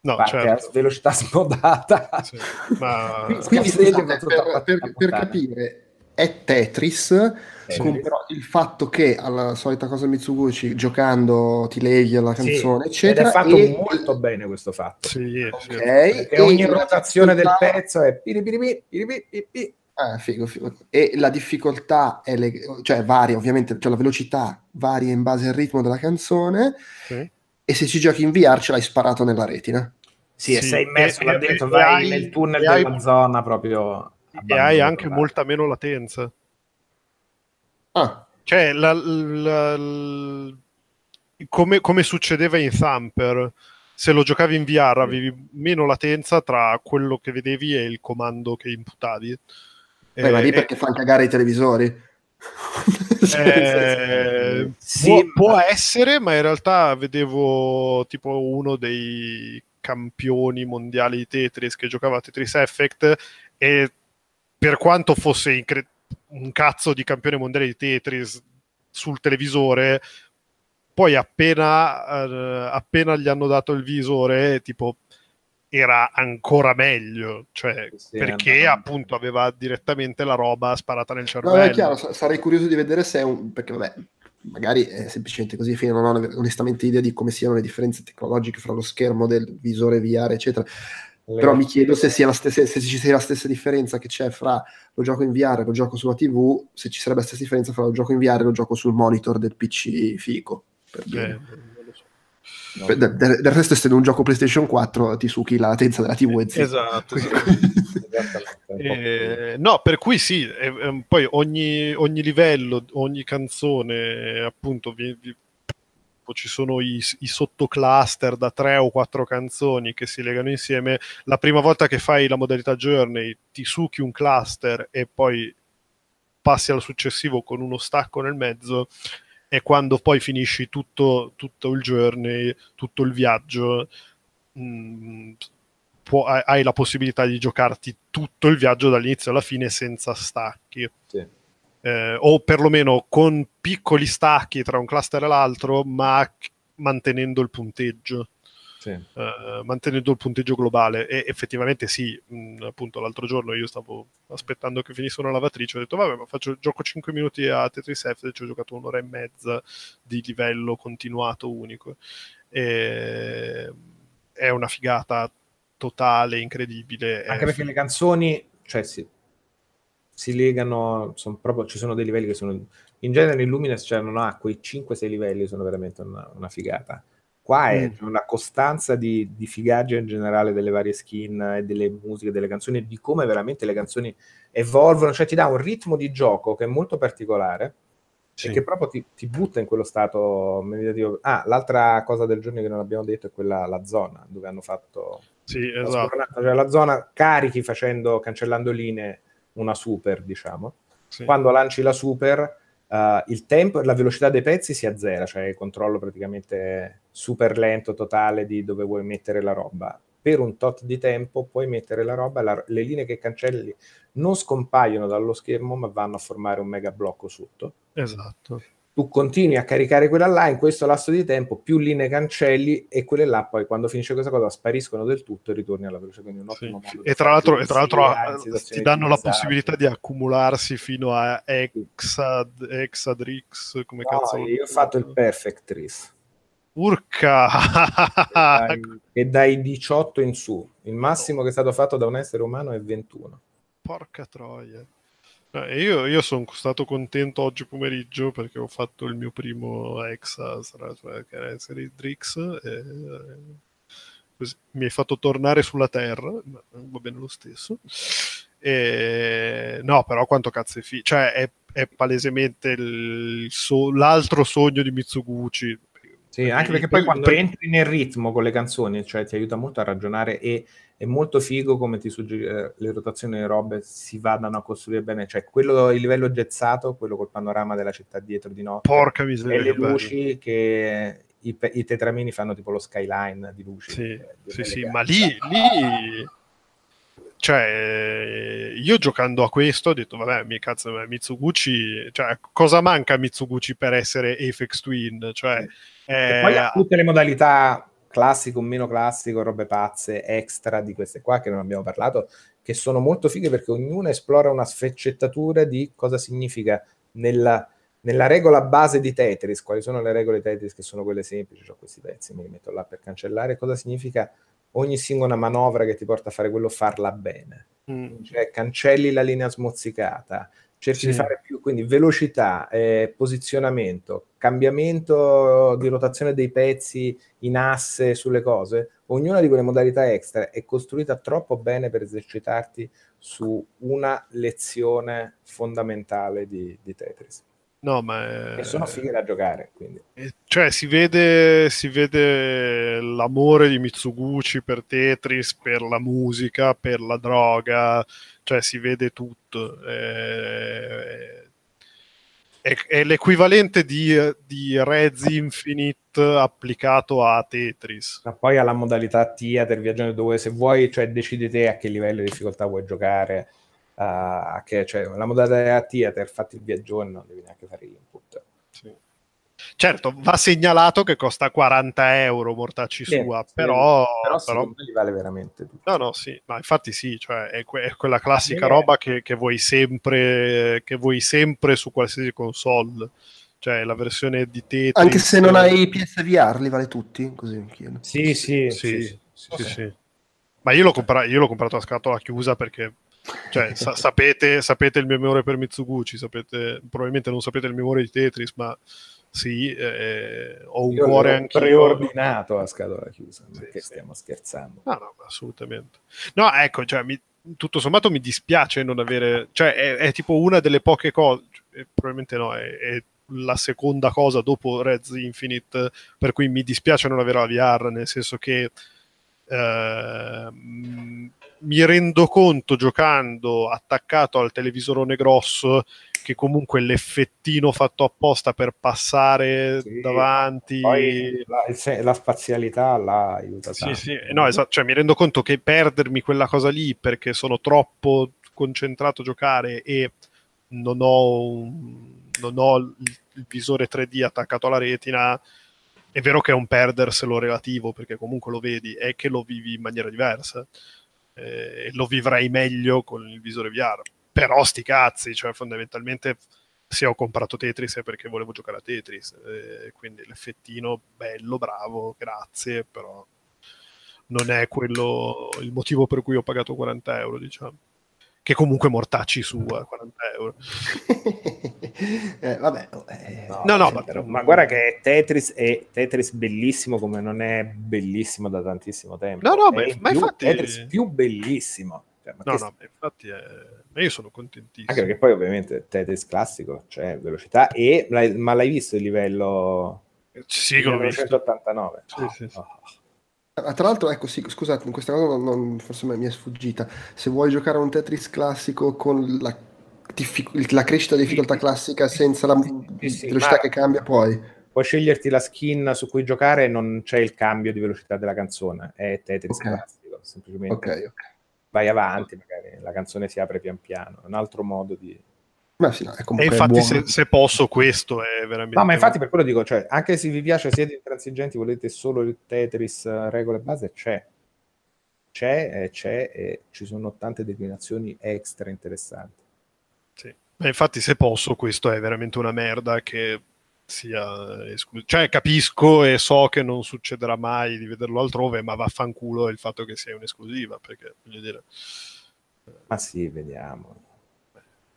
no, parte certo. a velocità smodata. Sì, ma... Quindi, scusate, per, per, per capire, è Tetris, sì. con però il fatto che alla solita cosa Mitsuguchi giocando ti leghi alla canzone, sì. eccetera. Ed è fatto e... molto bene questo fatto. Sì, okay. E ogni rotazione del pezzo è piripiripi, piripiripi. Ah, figo, figo. E la difficoltà è le... cioè varia, ovviamente, cioè la velocità varia in base al ritmo della canzone. Sì. E se ci giochi in VR ce l'hai sparato nella retina. Sì, sì. e sei immerso e, là dentro, e, vai nel tunnel della hai... zona proprio e hai anche molta meno latenza. Ah. Cioè, la, la, la, come, come, succedeva in Thumper, se lo giocavi in VR avevi meno latenza tra quello che vedevi e il comando che imputavi. Beh, eh, ma lì perché fanno cagare i televisori. eh, sì, può, può essere, ma in realtà vedevo tipo uno dei campioni mondiali di Tetris che giocava a Tetris Effect e per quanto fosse incre- un cazzo di campione mondiale di Tetris sul televisore, poi appena, uh, appena gli hanno dato il visore, tipo era ancora meglio, cioè, sì, perché appunto aveva direttamente la roba sparata nel cervello. No, è chiaro, sarei curioso di vedere se è un... perché vabbè, magari è semplicemente così, fino non ho onestamente idea di come siano le differenze tecnologiche fra lo schermo del visore VR, eccetera. Però mi chiedo se, sia la stessa, se ci sia la stessa differenza che c'è fra lo gioco in VR e lo gioco sulla TV, se ci sarebbe la stessa differenza fra lo gioco in VR e lo gioco sul monitor del PC fico. Per dire. Eh, no. del, del, resto, essendo un gioco PlayStation 4, ti succhi la latenza della TV e Esatto. eh, no, per cui sì, eh, poi ogni, ogni, livello, ogni canzone, appunto, vi, vi ci sono i, i sottocluster da tre o quattro canzoni che si legano insieme. La prima volta che fai la modalità journey ti succhi un cluster e poi passi al successivo con uno stacco nel mezzo e quando poi finisci tutto, tutto il journey, tutto il viaggio, mh, mm, può, hai la possibilità di giocarti tutto il viaggio dall'inizio alla fine senza stacchi. Sì eh, o perlomeno con piccoli stacchi tra un cluster e l'altro, ma mantenendo il punteggio. Sì. Eh, mantenendo il punteggio globale e effettivamente sì, mh, appunto l'altro giorno io stavo aspettando che finisse una lavatrice ho detto vabbè ma faccio, gioco 5 minuti a Tetris F ci ho giocato un'ora e mezza di livello continuato unico e... è una figata totale, incredibile anche perché f- le canzoni cioè sì, si legano, sono proprio, ci sono dei livelli che sono... In genere in Lumines cioè, non ha quei 5-6 livelli, sono veramente una, una figata. Qua è mm. una costanza di, di figaggia in generale delle varie skin e delle musiche, delle canzoni, di come veramente le canzoni evolvono, cioè ti dà un ritmo di gioco che è molto particolare sì. e che proprio ti, ti, butta in quello stato meditativo. Ah, l'altra cosa del giorno che non abbiamo detto è quella, la zona, dove hanno fatto... Sì, esatto. Cioè la zona carichi facendo, cancellando linee una super, diciamo. Sì. Quando lanci la super, uh, il tempo e la velocità dei pezzi si azzera, cioè il controllo praticamente super lento totale di dove vuoi mettere la roba. Per un tot di tempo puoi mettere la roba, la, le linee che cancelli non scompaiono dallo schermo, ma vanno a formare un mega blocco sotto. Esatto. Tu continui a caricare quella là in questo lasso di tempo, più linee cancelli e quelle là poi quando finisce questa cosa spariscono del tutto e ritorni alla velocità. Quindi un ottimo Sì. E tra l'altro, e tra l'altro situazioni ti danno la possibilità di accumularsi fino a Exad, Exadrix, come No, cazzo. io ho fatto il Perfect Tris. Urca! dai, e dai 18 in su. Il massimo che è stato fatto da un essere umano è 21. Porca troia. Eh, io, io sono stato contento oggi pomeriggio perché ho fatto il mio primo Exa, cioè, che era Series Drix, e, eh, così mi hai fatto tornare sulla Terra, va bene lo stesso. E, no, però quanto cazzo è figo. Cioè, è, è palesemente il so- l'altro sogno di Mitsuguchi. Sì, anche perché poi quando entri nel ritmo con le canzoni, cioè ti aiuta molto a ragionare e è molto figo come ti suggerisce le rotazioni delle robe si vadano a costruire bene, cioè quello il livello jazzato, quello col panorama della città dietro di notte Porca e miseria. le che bello. luci che i, i tetramini fanno tipo lo skyline di luci. Sì, eh, di sì, sì, ma lì, lì cioè, io giocando a questo ho detto, vabbè, mi cazzo, Mitsuguchi, cioè, cosa manca a Mitsuguchi per essere Apex Twin? Cioè, E eh, poi ha tutte le modalità classico, meno classico, robe pazze, extra di queste qua che non abbiamo parlato, che sono molto fighe perché ognuna esplora una sfaccettatura di cosa significa nella, nella regola base di Tetris, quali sono le regole Tetris che sono quelle semplici, ho questi pezzi, me li metto là per cancellare, cosa significa ogni singola manovra che ti porta a fare quello, farla bene. mm, Cioè cancelli la linea smozzicata, cerchi Sì. di fare più, quindi velocità, eh, posizionamento, cambiamento di rotazione dei pezzi in asse sulle cose, ognuna di quelle modalità extra è costruita troppo bene per esercitarti su una lezione fondamentale di, di Tetris. no, ma... E sono fighe da giocare, quindi. eh, Cioè, si vede, si vede l'amore di Mitsuguchi per Tetris, per la musica, per la droga, cioè si vede tutto. Eh, È, è l'equivalente di, di Rez Infinite applicato a Tetris. Ma poi alla modalità theater, viaggiando dove se vuoi, cioè decidi te a che livello di difficoltà vuoi giocare, uh, che, cioè, la modalità theater, fatti il viaggione, non devi neanche. Certo, va segnalato che costa 40 euro mortacci Sì, sua, sì, però, però però- li vale veramente tutto. No, no, sì, ma infatti sì, cioè è, que- è quella classica Eh. roba che, che vuoi sempre, che vuoi sempre su qualsiasi console. Cioè la versione di Tetris. Anche se non hai PSVR, li vale tutti? Così chiedo. Sì, sì, Sì, sì, sì, sì. Ma io l'ho, compra- io l'ho comprato a scatola chiusa perché cioè, sa- sapete, sapete il mio amore per Mitsuguchi, sapete, probabilmente non sapete il mio amore di Tetris, ma sì, eh, ho un Io cuore anche preordinato a scatola chiusa, Sì, perché sì. stiamo scherzando. No, no, assolutamente. No, ecco, cioè, mi- tutto sommato mi dispiace non avere... Cioè, è, è tipo una delle poche cose... eh, probabilmente no, è, è la seconda cosa dopo Reds Infinite per cui mi dispiace non avere la VR, nel senso che ehm, mi rendo conto giocando attaccato al televisorone grosso che comunque l'effettino fatto apposta per passare Sì, davanti Poi la, la spazialità là aiuta sì, tanto. sì, no, esatto, cioè mi rendo conto che perdermi quella cosa lì perché sono troppo concentrato a giocare e non ho, un- non ho il, visore 3D attaccato alla retina, è vero che è un perderselo relativo perché comunque lo vedi, è che lo vivi in maniera diversa eh, lo vivrei meglio con il visore VR. Però sti cazzi, cioè fondamentalmente se ho comprato Tetris è perché volevo giocare a Tetris, eh, quindi l'effettino bello, bravo, grazie, però non è quello il motivo per cui ho pagato 40 euro, diciamo. Che comunque mortacci su a 40 euro. Eh, vabbè, eh, No, no, sì, ma- però- ma guarda che Tetris è Tetris bellissimo come non è bellissimo da tantissimo tempo. No, no, È ma- ma più infatti- Tetris più bellissimo. Cioè, ma No, no, infatti è... ma io sono contentissimo. Anche perché poi ovviamente Tetris classico, cioè velocità, e l'hai- ma l'hai visto il livello Sì, che l'ho visto. 1989? Sì, sì, sì. Oh, Ah, Tra l'altro, ecco, sì, scusate, questa cosa non- non- forse mi è sfuggita. Se vuoi giocare a un Tetris classico con la, diffic- la crescita di difficoltà classica senza la Sì, sì, velocità che cambia poi. Puoi sceglierti la skin su cui giocare, non c'è il cambio di velocità della canzone, è Tetris Ok. classico, semplicemente Ok, ok. Vai avanti, magari la canzone si apre pian piano, è un altro modo di... Ma sì, no, è E infatti, se, se posso, questo è veramente. No, ma infatti per quello dico, cioè, anche se vi piace, siete intransigenti, volete solo il Tetris eh, regole base, c'è. C'è, e c'è, e ci sono tante declinazioni extra interessanti. Sì. Ma infatti, se posso, questo è veramente una merda che sia esclusivo. Cioè, capisco e so che non succederà mai di vederlo altrove, ma vaffanculo il fatto che sia un'esclusiva, perché voglio dire. Ma sì, vediamo.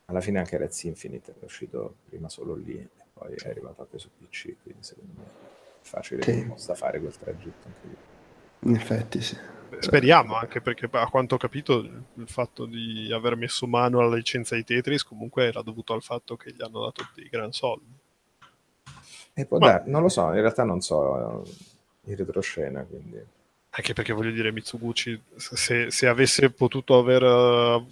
Alla fine anche Reds Infinite è uscito prima solo lì e poi è arrivato anche su PC, quindi secondo me è facile Sì. che possa fare quel tragitto anche lì. In effetti sì. Speriamo, anche perché a quanto ho capito il fatto di aver messo mano alla licenza di Tetris comunque era dovuto al fatto che gli hanno dato dei gran soldi. E può Ma- dar- non lo so, in realtà non so eh, in retroscena, quindi... Anche perché voglio dire, Mitsuguchi, se, se avesse potuto aver, eh,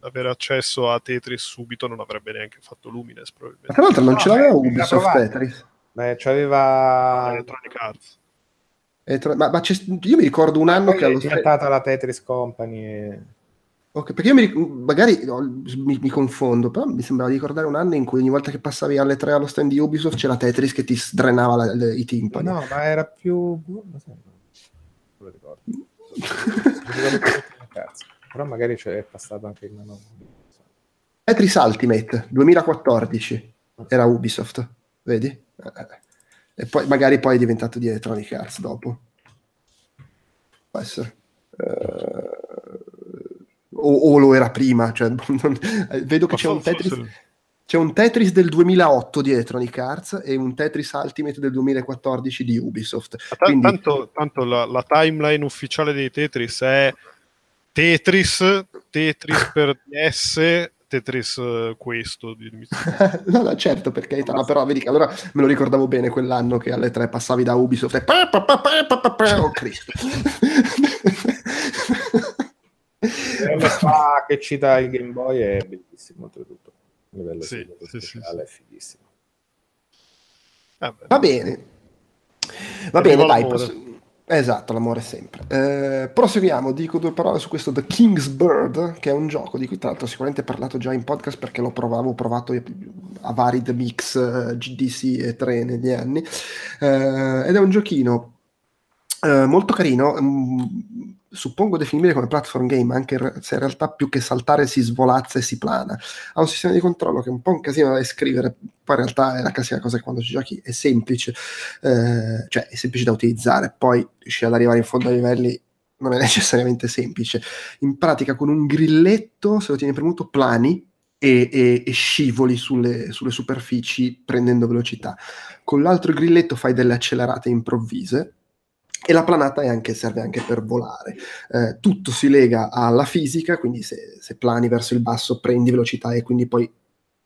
avere accesso a Tetris subito, non avrebbe neanche fatto Lumines, Ma probabilmente. tra l'altro non No, ce l'aveva beh, Ubisoft. Tetris. Beh, c'aveva... Electronic Arts. E tra- Ma, ma io mi ricordo un anno Poi che è allo diventata la Tetris Company e... Ok, perché io mi, magari no, mi, mi confondo, però mi sembrava di ricordare un anno in cui ogni volta che passavi alle 3 allo stand di Ubisoft c'era Tetris che ti sdrenava la- le- i timpani. No, ma era più... non lo ricordo. Però magari c'è passato anche in mano... Tetris Ultimate 2014 era Ubisoft, vedi? Eh, E poi magari poi è diventato di Electronic Arts dopo. Può essere. Eh, o, o lo era prima, cioè, non- eh, vedo che c'è un Tetris C'è un Tetris del 2008 di Electronic Arts e un Tetris Ultimate del 2014 di Ubisoft. Ta- Quindi- tanto, tanto la, la timeline ufficiale dei Tetris è Tetris, Tetris per DS, Tetris eh, questo. no, no, certo, perché no, però vedi che allora me lo ricordavo bene quell'anno che alle tre passavi da Ubisoft e pa, oh Cristo. Fa che cita il Game Boy è bellissimo oltretutto. A livello Sì, sì, sì, speciale è fighissimo. Vabbè. Va bene. Va bene, dai. Esatto, l'amore sempre. Eh, proseguiamo, dico due parole su questo The King's Bird, che è un gioco di cui tra l'altro sicuramente ho parlato già in podcast perché lo provavo, ho provato a vari The Mix, eh, GDC e 3 negli anni. Eh, ed è un giochino eh, molto carino, mm, suppongo definibile come platform game, anche se in realtà più che saltare si svolazza e si plana. Ha un sistema di controllo che è un po' un casino da descrivere, poi in realtà è la classica cosa che quando ci giochi è semplice, eh, cioè è semplice da utilizzare, poi riuscire ad arrivare in fondo ai livelli non è necessariamente semplice. In pratica con un grilletto, se lo tieni premuto, plani e, e- e scivoli sulle, sulle superfici prendendo velocità. Con l'altro grilletto fai delle accelerate improvvise e la planata anche- serve anche per volare. Eh, tutto si lega alla fisica, quindi se, se plani verso il basso prendi velocità e quindi poi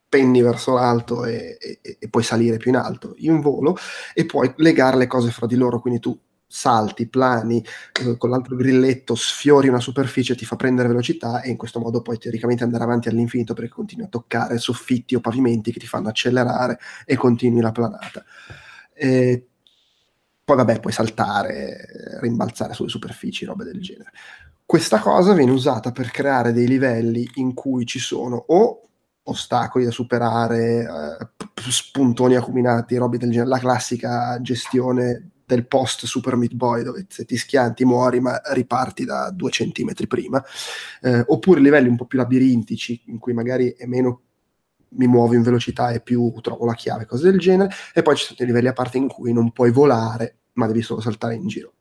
penni verso l'alto e, e- e puoi salire più in alto in volo e puoi legare le cose fra di loro, quindi tu salti, plani, eh, con l'altro grilletto sfiori una superficie, ti fa prendere velocità e in questo modo puoi teoricamente andare avanti all'infinito perché continui a toccare soffitti o pavimenti che ti fanno accelerare e continui la planata. Eh, poi vabbè, puoi saltare, rimbalzare sulle superfici, robe del genere. Questa cosa viene usata per creare dei livelli in cui ci sono o ostacoli da superare, eh, spuntoni acuminati, robe del genere, la classica gestione del post Super Meat Boy dove se ti schianti muori ma riparti da due centimetri prima, eh, oppure livelli un po' più labirintici in cui magari è meno mi muovo in velocità e più trovo la chiave, cose del genere, e poi ci sono dei livelli a parte in cui non puoi volare, ma devi solo saltare in giro.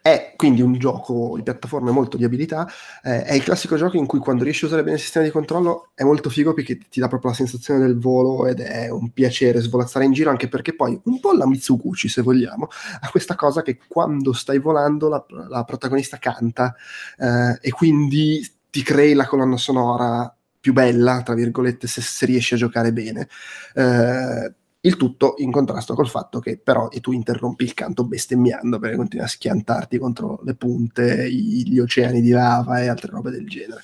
È quindi un gioco di piattaforme molto di abilità, eh, è il classico gioco in cui quando riesci a usare bene il sistema di controllo è molto figo perché ti dà proprio la sensazione del volo ed è un piacere svolazzare in giro, anche perché poi un po' la Mitsuguchi, se vogliamo, ha questa cosa che quando stai volando la, la protagonista canta eh, e quindi ti crei la colonna sonora più bella, tra virgolette, se, se riesci a giocare bene. Eh, il tutto in contrasto col fatto che però e tu interrompi il canto bestemmiando perché continui a schiantarti contro le punte, gli oceani di lava e altre robe del genere.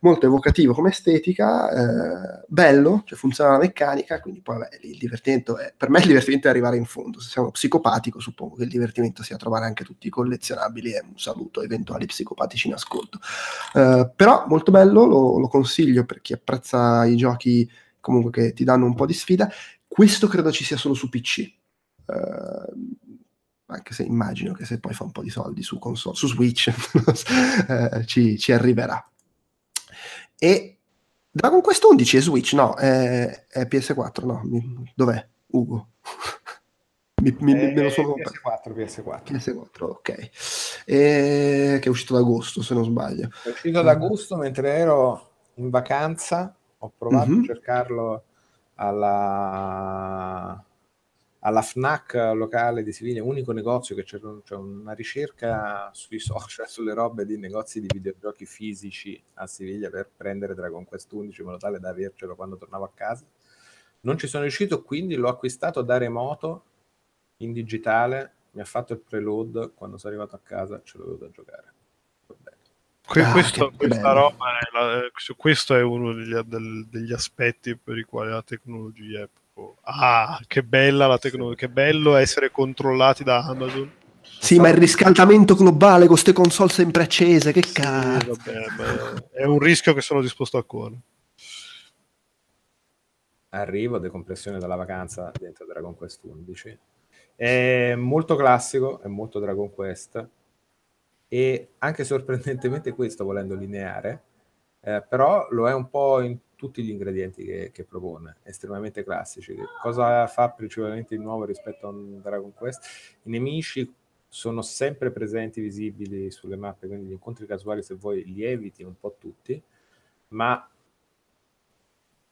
Molto evocativo come estetica, eh, bello, cioè funziona la meccanica, quindi poi vabbè, il divertimento è, per me il divertimento è arrivare in fondo, se sei uno psicopatico suppongo che il divertimento sia trovare anche tutti i collezionabili e un saluto eventuali psicopatici in ascolto. Uh, però molto bello, lo, lo consiglio per chi apprezza i giochi comunque che ti danno un po' di sfida. Questo credo ci sia solo su PC. Uh, eh, anche se immagino che se poi fa un po' di soldi su console, su Switch, eh, ci, ci, arriverà. E Dragon Quest 11 è Switch? No, è, è PS4, no? Dov'è? Ugo? mi, mi, me lo sono... PS4, PS4. PS4, ok. E... Che è uscito ad agosto, se non sbaglio. È uscito ad agosto mentre ero in vacanza, ho provato mm-hmm. a cercarlo alla alla FNAC locale di Siviglia, unico negozio che c'è, c'è, una ricerca sui social, sulle robe di negozi di videogiochi fisici a Siviglia per prendere Dragon Quest 11 in modo tale da avercelo quando tornavo a casa. Non ci sono riuscito, quindi l'ho acquistato da remoto in digitale, mi ha fatto il preload, quando sono arrivato a casa ce l'avevo da giocare. Que- ah, questo, questa roba è la, questo è uno degli, del, degli aspetti per i quali la tecnologia è tipo, ah, che bella la tecnologia, che bello essere controllati da Amazon. Sì, ma il riscaldamento globale con queste console sempre accese, che sì, cazzo. Vabbè, è un rischio che sono disposto a correre. Arrivo, decompressione dalla vacanza dentro Dragon Quest 11. È molto classico, è molto Dragon Quest e anche sorprendentemente questo volendo lineare, eh, però lo è un po' in tutti gli ingredienti che, che, propone, estremamente classici. Cosa fa principalmente di nuovo rispetto a un Dragon Quest? I nemici sono sempre presenti, visibili sulle mappe, quindi gli incontri casuali se vuoi li eviti un po' tutti, ma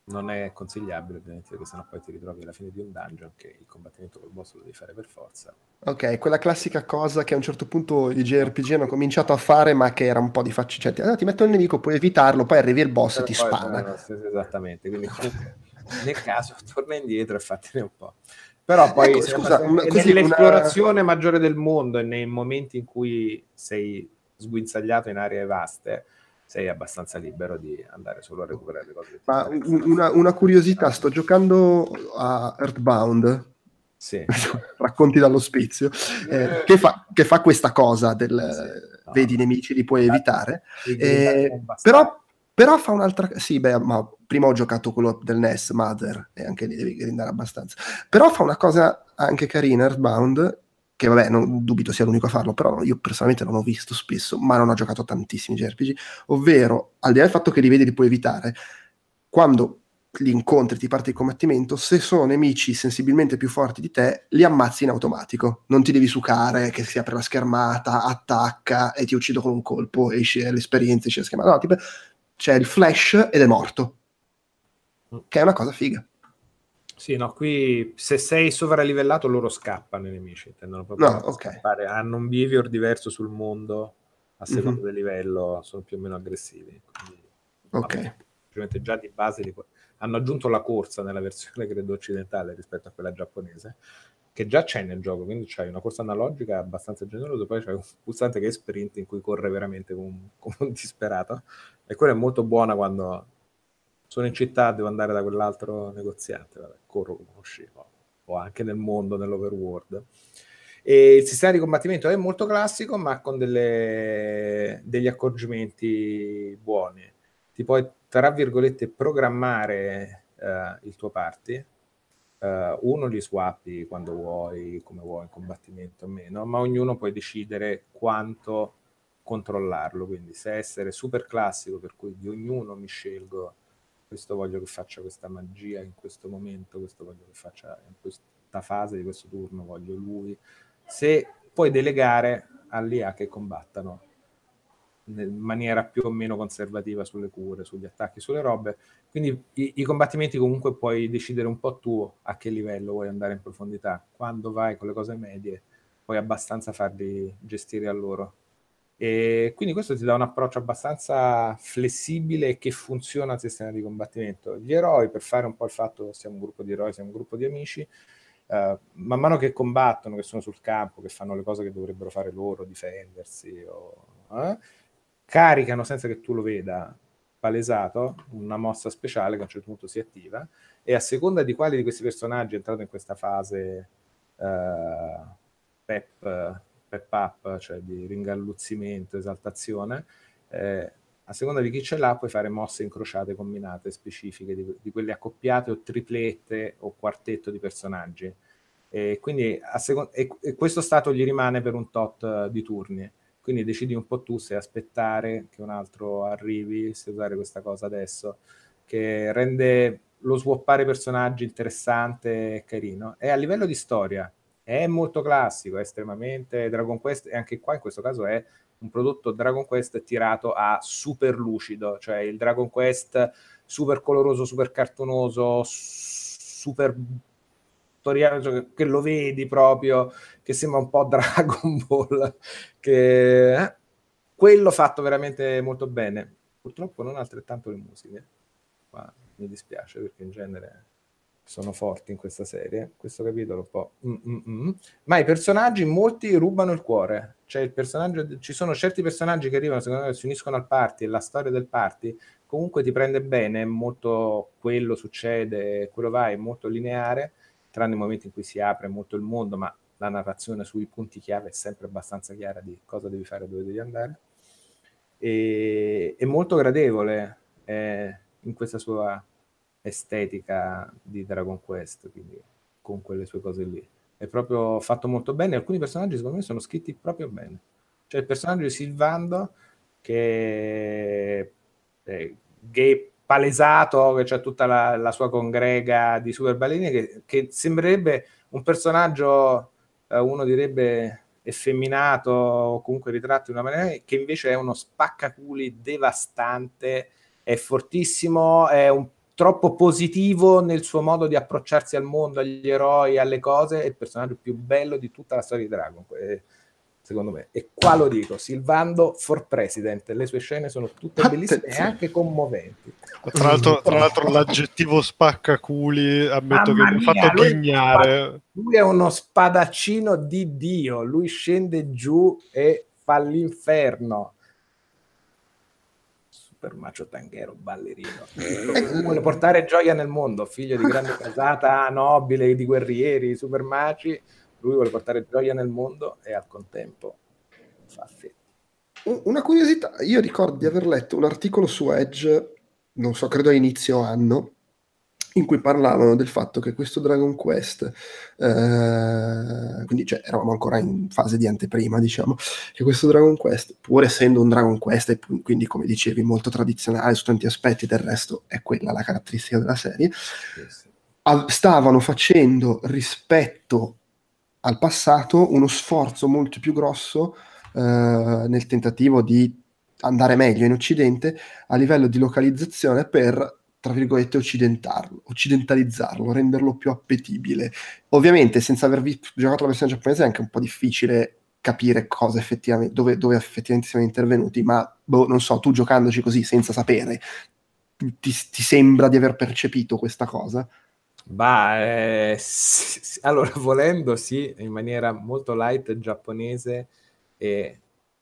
non è consigliabile ovviamente perché sennò poi ti ritrovi alla fine di un dungeon che il combattimento col boss lo devi fare per forza. Ok, quella classica cosa che a un certo punto i JRPG hanno cominciato a fare ma che era un po' di faccia, cioè ti, ti metto il nemico, puoi evitarlo, poi arrivi il boss e ti spara. Esattamente, quindi nel caso torna indietro e fatene un po'. Però poi ecco, scusa, una, nell'esplorazione una... maggiore del mondo e nei momenti in cui sei sguinzagliato in aree vaste, sei abbastanza libero di andare solo a recuperare le cose. Ma una, una, curiosità, sto giocando a Earthbound. Sì. Racconti dall'ospizio, eh, che, fa, che, fa, questa cosa del sì, no. vedi i nemici, li puoi evitare. Eh, però, però, fa un'altra... Sì, beh, ma prima ho giocato quello del NES, Mother, e anche lì devi grindare abbastanza. Però fa una cosa anche carina, Earthbound, che vabbè, non dubito sia l'unico a farlo, però io personalmente non ho visto spesso, ma non ho giocato tantissimi JRPG, ovvero, al di là del fatto che li vedi li puoi evitare, quando li incontri, ti parte il combattimento, se sono nemici sensibilmente più forti di te, li ammazzi in automatico. Non ti devi sucare, che si apre la schermata, attacca e ti uccido con un colpo, esci l'esperienza, esce la schermata. No, tipo, c'è il flash ed è morto. Che è una cosa figa. Sì, no, qui se sei sovralivellato loro scappano i nemici, tendono proprio no, a okay. scappare, hanno un behavior diverso sul mondo a seconda mm-hmm. del livello, sono più o meno aggressivi. Quindi, ok. Vabbè, già di base li... hanno aggiunto la corsa nella versione credo occidentale rispetto a quella giapponese, che già c'è nel gioco, quindi c'hai una corsa analogica abbastanza generosa, poi c'è un pulsante che è sprint in cui corre veramente come un, come un disperato, e quella è molto buona quando sono in città, devo andare da quell'altro negoziante, vabbè, corro come uno scemo, o anche nel mondo, nell'overworld. E il sistema di combattimento è molto classico, ma con delle, degli accorgimenti buoni. Ti puoi, tra virgolette, programmare uh, il tuo party. Uh, uno li swappi quando vuoi, come vuoi, in combattimento o meno, ma ognuno puoi decidere quanto controllarlo. Quindi se essere super classico, per cui di ognuno mi scelgo questo voglio che faccia questa magia in questo momento, questo voglio che faccia in questa fase di questo turno, voglio lui. Se puoi delegare all'IA che combattano in maniera più o meno conservativa sulle cure, sugli attacchi, sulle robe. Quindi i, i, combattimenti comunque puoi decidere un po' tu a che livello vuoi andare in profondità. Quando vai con le cose medie, puoi abbastanza farli gestire a loro. E quindi questo ti dà un approccio abbastanza flessibile che funziona al sistema di combattimento. Gli eroi, per fare un po' il fatto che siamo un gruppo di eroi, siamo un gruppo di amici, uh, man mano che combattono, che sono sul campo, che fanno le cose che dovrebbero fare loro, difendersi, o, eh, caricano senza che tu lo veda palesato una mossa speciale che a un certo punto si attiva e a seconda di quali di questi personaggi è entrato in questa fase uh, pep, pep up, cioè di ringalluzzimento, esaltazione, eh, a seconda di chi ce l'ha puoi fare mosse incrociate combinate specifiche di, di quelle accoppiate o triplette o quartetto di personaggi. E quindi seconda, e, e questo stato gli rimane per un tot di turni quindi decidi un po' tu se aspettare che un altro arrivi, se usare questa cosa adesso, che rende lo swappare personaggi interessante e carino. E a livello di storia è molto classico, è estremamente Dragon Quest, e anche qua in questo caso è un prodotto Dragon Quest tirato a super lucido, cioè il Dragon Quest super coloroso, super cartonoso, super cioè, che lo vedi proprio, che sembra un po' Dragon Ball, che eh? quello fatto veramente molto bene. Purtroppo non altrettanto le musiche, ma mi dispiace perché in genere sono forti in questa serie. Questo capitolo un po'. Mm-mm-mm. Ma i personaggi, molti rubano il cuore. Cioè, il ci sono certi personaggi che arrivano, secondo me, si uniscono al party e la storia del party comunque ti prende bene, molto quello succede, quello va, è molto lineare tranne i momenti in cui si apre molto il mondo, ma la narrazione sui punti chiave è sempre abbastanza chiara di cosa devi fare e dove devi andare. E, è molto gradevole eh, in questa sua estetica di Dragon Quest, quindi con quelle sue cose lì. È proprio fatto molto bene. Alcuni personaggi, secondo me, sono scritti proprio bene. Cioè, il personaggio di Silvando, che è gay palesato, che c'è tutta la, la, sua congrega di super ballerini, che, che sembrerebbe un personaggio, eh, uno direbbe effeminato o comunque ritratto in una maniera che invece è uno spaccaculi devastante, è fortissimo, è un, troppo positivo nel suo modo di approcciarsi al mondo, agli eroi, alle cose, è il personaggio più bello di tutta la storia di Dragon. Eh, secondo me. E qua lo dico, Silvando for President, le sue scene sono tutte bellissime e anche commoventi. Tra l'altro, tra l'altro l'aggettivo spaccaculi, ammetto Mamma che mi ha fatto ghignare. Lui è uno spadaccino di Dio, lui scende giù e fa l'inferno. Super macio tanghero, ballerino. vuole portare gioia nel mondo, figlio di grande casata, nobile, di guerrieri, super maci lui vuole portare gioia nel mondo e al contempo fa fede. Una curiosità, io ricordo di aver letto un articolo su Edge, non so, credo a inizio anno, in cui parlavano del fatto che questo Dragon Quest, eh, quindi cioè, eravamo ancora in fase di anteprima, diciamo, che questo Dragon Quest, pur essendo un Dragon Quest, e quindi come dicevi molto tradizionale su tanti aspetti, del resto è quella la caratteristica della serie, stavano facendo rispetto al passato uno sforzo molto più grosso eh, nel tentativo di andare meglio in Occidente a livello di localizzazione per tra virgolette occidentarlo, occidentalizzarlo, renderlo più appetibile. Ovviamente senza aver visto, giocato la versione giapponese è anche un po' difficile capire cosa effettivamente, dove, dove effettivamente siamo intervenuti, ma boh, non so, tu giocandoci così senza sapere, ti, ti sembra di aver percepito questa cosa? Eh, sì, allora volendo sì, in maniera molto light giapponese e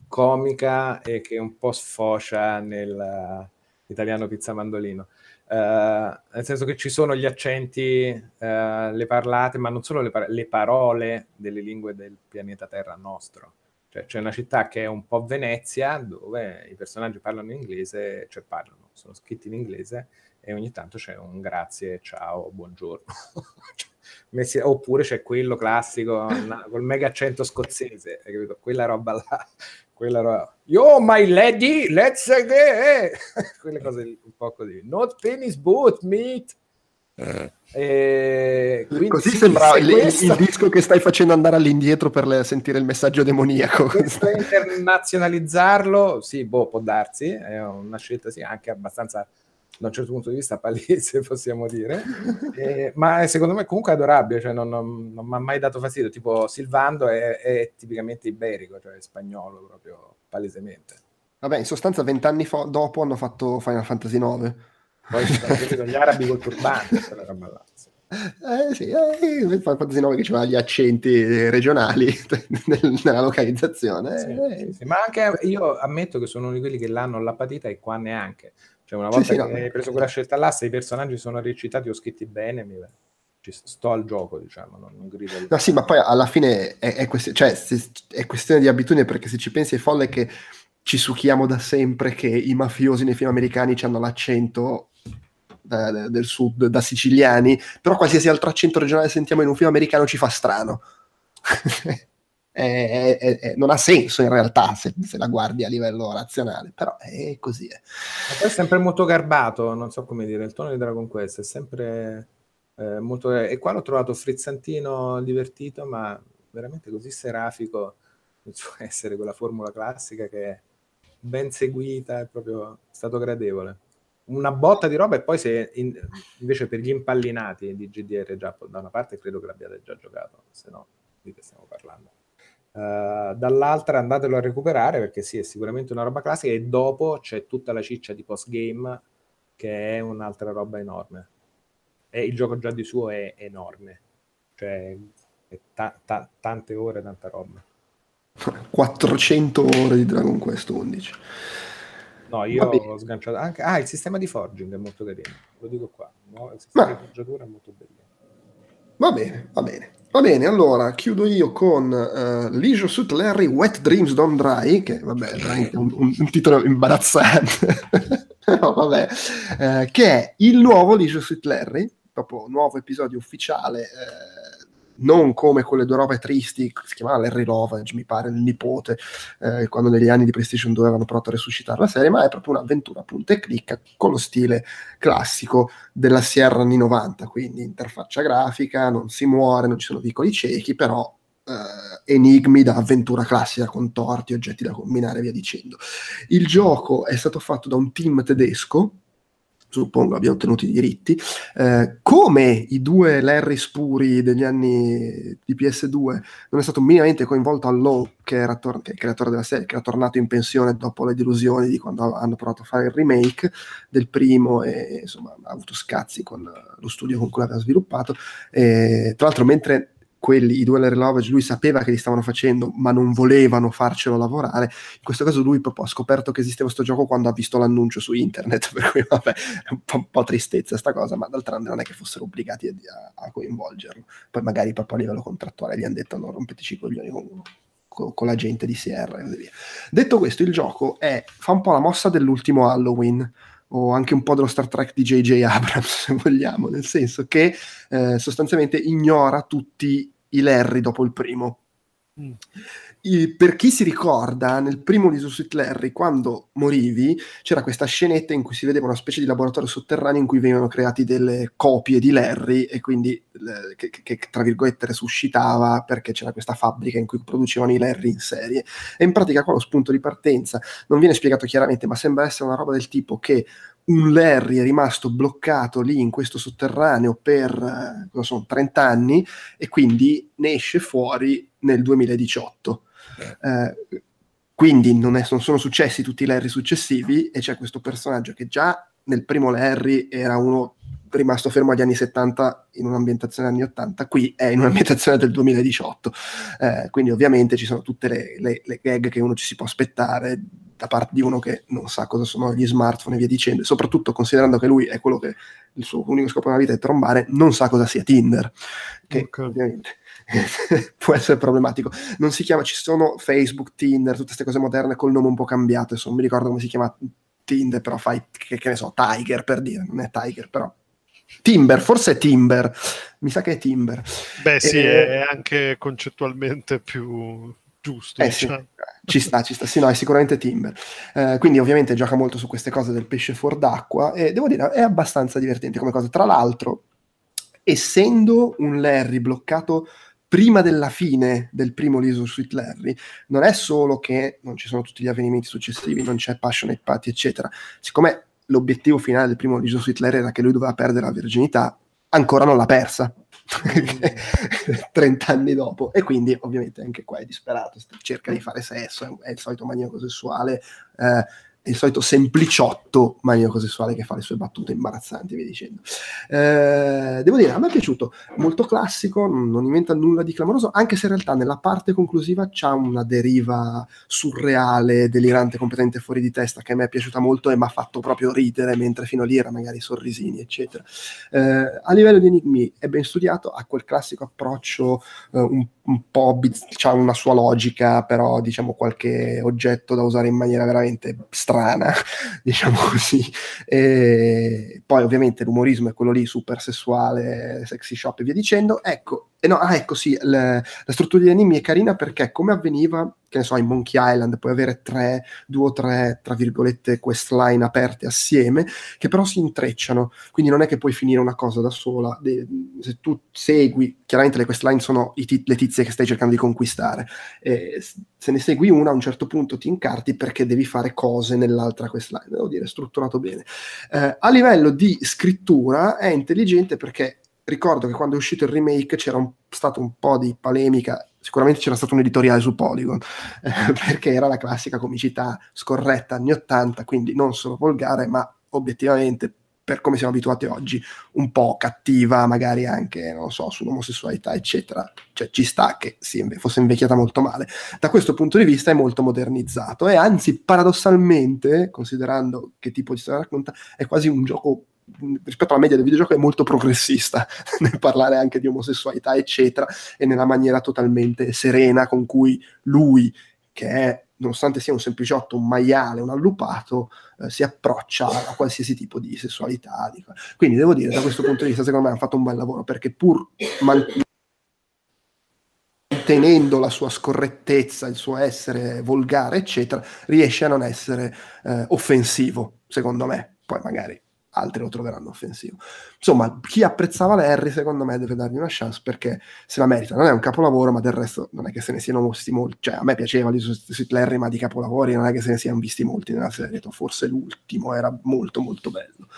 comica e che un po' sfocia nell'italiano pizza mandolino. Uh, nel senso che ci sono gli accenti, uh, le parlate, ma non solo le, par- le, parole delle lingue del pianeta Terra nostro. Cioè, c'è una città che è un po' Venezia, dove i personaggi parlano in inglese, cioè parlano, sono scritti in inglese, e ogni tanto c'è un grazie, ciao, buongiorno. Messi, oppure c'è quello classico col mega accento scozzese? Quella roba là, quella roba. Yo, my lady, let's go! Quelle cose un po' così. Not penis boot meat. Eh. Così sì, sembra il, questo... il, disco che stai facendo andare all'indietro per le, sentire il messaggio demoniaco. Questo internazionalizzarlo, sì, boh, può darsi, è una scelta sì, anche abbastanza da un certo punto di vista palese, possiamo dire, eh, ma secondo me comunque adorabile, cioè non, non, non mi ha mai dato fastidio, tipo Silvando è, è, tipicamente iberico, cioè spagnolo proprio palesemente. Vabbè, in sostanza vent'anni fo- dopo hanno fatto Final Fantasy IX. Poi sono gli arabi col turbante, quella roba là. Eh sì, eh, Final Fantasy 9 che c'era gli accenti regionali nella localizzazione. Sì, eh. sì, sì. Ma anche io ammetto che sono uno di quelli che l'hanno la patita e qua neanche Cioè, una volta Sì, sì, che no. hai preso quella scelta là, se i personaggi sono recitati o scritti bene, mi... sto al gioco, diciamo, non, non grido. No, sì, ma poi alla fine è, è questi- cioè, se- è questione di abitudine perché se ci pensi è folle che ci succhiamo da sempre che i mafiosi nei film americani hanno l'accento da- da- del sud, da siciliani, però qualsiasi altro accento regionale sentiamo in un film americano ci fa strano. È- è- è- non ha senso in realtà se, se la guardi a livello razionale, però è così. eh. Ma poi è sempre molto garbato, non so come dire, il tono di Dragon Quest è sempre eh, molto... E qua l'ho trovato frizzantino, divertito, ma veramente così serafico, non so essere quella formula classica che è ben seguita, è proprio stato gradevole. Una botta di roba e poi se in- invece per gli impallinati di GDR già da una parte credo che l'abbiate già giocato, se no di che stiamo parlando. Uh, dall'altra andatelo a recuperare perché sì, è sicuramente una roba classica e dopo c'è tutta la ciccia di postgame che è un'altra roba enorme. E il gioco già di suo è enorme, cioè è ta- ta- tante ore, tanta roba. 400 ore di Dragon Quest 11. No, io ho sganciato anche... Ah, il sistema di forging è molto carino, lo dico qua. no? Il sistema Ma- di forgiatura è molto bello. Va bene, va bene. Va bene, allora chiudo io con uh, Leisure Suit Larry Wet Dreams Don't Dry, che vabbè è veramente un, un- un titolo imbarazzante, però vabbè, eh, che è il nuovo Leisure Suit Larry, proprio nuovo episodio ufficiale, eh, non come quelle due robe tristi, si chiamava Larry Lovage, mi pare, il nipote, eh, quando negli anni di PlayStation 2 avevano provato a resuscitare la serie, ma è proprio un'avventura punta e clicca con lo stile classico della Sierra anni 90, quindi interfaccia grafica, non si muore, non ci sono vicoli ciechi, però eh, enigmi da avventura classica con torti, oggetti da combinare e via dicendo. Il gioco è stato fatto da un team tedesco, suppongo abbia ottenuto i diritti, eh, come i due Larry Spuri degli anni di PS2 non è stato minimamente coinvolto Allo, che, era tor- che creatore della serie, che era tornato in pensione dopo le delusioni di quando hanno provato a fare il remake del primo e insomma ha avuto scazzi con eh, lo studio con cui l'aveva sviluppato. E, tra l'altro, mentre quelli, i due Larry Lovage, lui sapeva che li stavano facendo, ma non volevano farcelo lavorare. In questo caso, lui proprio ha scoperto che esisteva questo gioco quando ha visto l'annuncio su internet. Per cui, vabbè, è un po', un po' tristezza sta cosa, ma d'altronde non è che fossero obbligati a, a coinvolgerlo. Poi, magari proprio a livello contrattuale, gli hanno detto: non rompeteci i coglioni con, con, con la gente di Sierra e così via. Detto questo, il gioco è, fa un po' la mossa dell'ultimo Halloween o anche un po' dello Star Trek di J.J. Abrams, se vogliamo, nel senso che eh, sostanzialmente ignora tutti i Larry dopo il primo. Mm. I- per chi si ricorda, nel primo di Suit Larry, quando morivi, c'era questa scenetta in cui si vedeva una specie di laboratorio sotterraneo in cui venivano creati delle copie di Larry e quindi eh, che, che- tra virgolette resuscitava perché c'era questa fabbrica in cui producevano i Larry in serie. E in pratica qua lo spunto di partenza non viene spiegato chiaramente, ma sembra essere una roba del tipo che un Larry è rimasto bloccato lì in questo sotterraneo per eh, sono, 30 anni e quindi ne esce fuori nel 2018. Eh, quindi non, è- non sono successi tutti i Larry successivi e c'è questo personaggio che già nel primo Larry era uno rimasto fermo agli anni 70 in un'ambientazione anni 80, qui è in un'ambientazione del 2018. Eh, quindi ovviamente ci sono tutte le, le- le gag che uno ci si può aspettare da parte di uno che non sa cosa sono gli smartphone e via dicendo, soprattutto considerando che lui è quello che il suo unico scopo nella vita è trombare, non sa cosa sia Tinder, che Ok. ovviamente può essere problematico. Non si chiama, ci sono Facebook, Tinder, tutte queste cose moderne col nome un po' cambiato, adesso non mi ricordo come si chiama Tinder, però fai, che, che ne so, Tiger per dire, non è Tiger, però Timber, forse è Timber, mi sa che è Timber. Beh, sì, Eh, è anche concettualmente più giusto. Eh sì, diciamo. ci sta, ci sta, sì, no, è sicuramente Timber. Eh, quindi ovviamente gioca molto su queste cose del pesce fuor d'acqua e devo dire è abbastanza divertente come cosa. Tra l'altro, essendo un Larry bloccato prima della fine del primo Lizard Sweet Larry, non è solo che non ci sono tutti gli avvenimenti successivi, non c'è Passionate Party, eccetera. Siccome l'obiettivo finale del primo Lizard Sweet Larry era che lui doveva perdere la virginità, ancora non l'ha persa. 30 anni dopo e quindi ovviamente anche qua è disperato cerca di fare sesso è, il solito maniaco sessuale eh, il solito sempliciotto maniaco sessuale che fa le sue battute imbarazzanti via dicendo Eh, devo dire, a me è piaciuto, molto classico, non inventa nulla di clamoroso, anche se in realtà nella parte conclusiva c'ha una deriva surreale, delirante, completamente fuori di testa, che a me è piaciuta molto e mi ha fatto proprio ridere, mentre fino lì era magari sorrisini, eccetera. Eh, a livello di enigmi è ben studiato, ha quel classico approccio eh, un, un, po', ha una sua logica, però diciamo qualche oggetto da usare in maniera veramente strana, diciamo così. E poi ovviamente l'umorismo è quello lì super sessuale, sexy shop e via dicendo. Ecco, eh no, ah, ecco sì, le, la struttura degli animi è carina perché come avveniva, che ne so, in Monkey Island puoi avere tre, due o tre, tra virgolette, questline aperte assieme, che però si intrecciano, quindi non è che puoi finire una cosa da sola, de, se tu segui, chiaramente le questline sono t- le tizie che stai cercando di conquistare, e se ne segui una a un certo punto ti incarti perché devi fare cose nell'altra questline, devo dire, strutturato bene. Eh, a livello di scrittura è intelligente perché ricordo che quando è uscito il remake c'era un, stato un po' di polemica, sicuramente c'era stato un editoriale su Polygon, eh, perché era la classica comicità scorretta anni 80, quindi non solo volgare, ma obiettivamente per come siamo abituati oggi, un po' cattiva, magari anche, non so, sull'omosessualità, eccetera. Cioè, ci sta che sì, fosse invecchiata molto male. Da questo punto di vista è molto modernizzato e anzi, paradossalmente, considerando che tipo di storia racconta, è quasi un gioco rispetto alla media del videogioco è molto progressista nel parlare anche di omosessualità eccetera e nella maniera totalmente serena con cui lui che è nonostante sia un sempliciotto, un maiale, un allupato, eh, si approccia a qualsiasi tipo di sessualità. Di... Quindi devo dire, da questo punto di vista, secondo me hanno fatto un bel lavoro perché pur mantenendo la sua scorrettezza, il suo essere volgare, eccetera, riesce a non essere eh, offensivo, secondo me. Poi magari altri lo troveranno offensivo. Insomma, chi apprezzava Larry, secondo me, deve dargli una chance perché se la merita. Non è un capolavoro, ma del resto non è che se ne siano visti molti. Cioè, a me piaceva di Sweet Larry, ma di capolavori non è che se ne siano visti molti nella serie. Forse l'ultimo era molto, molto bello.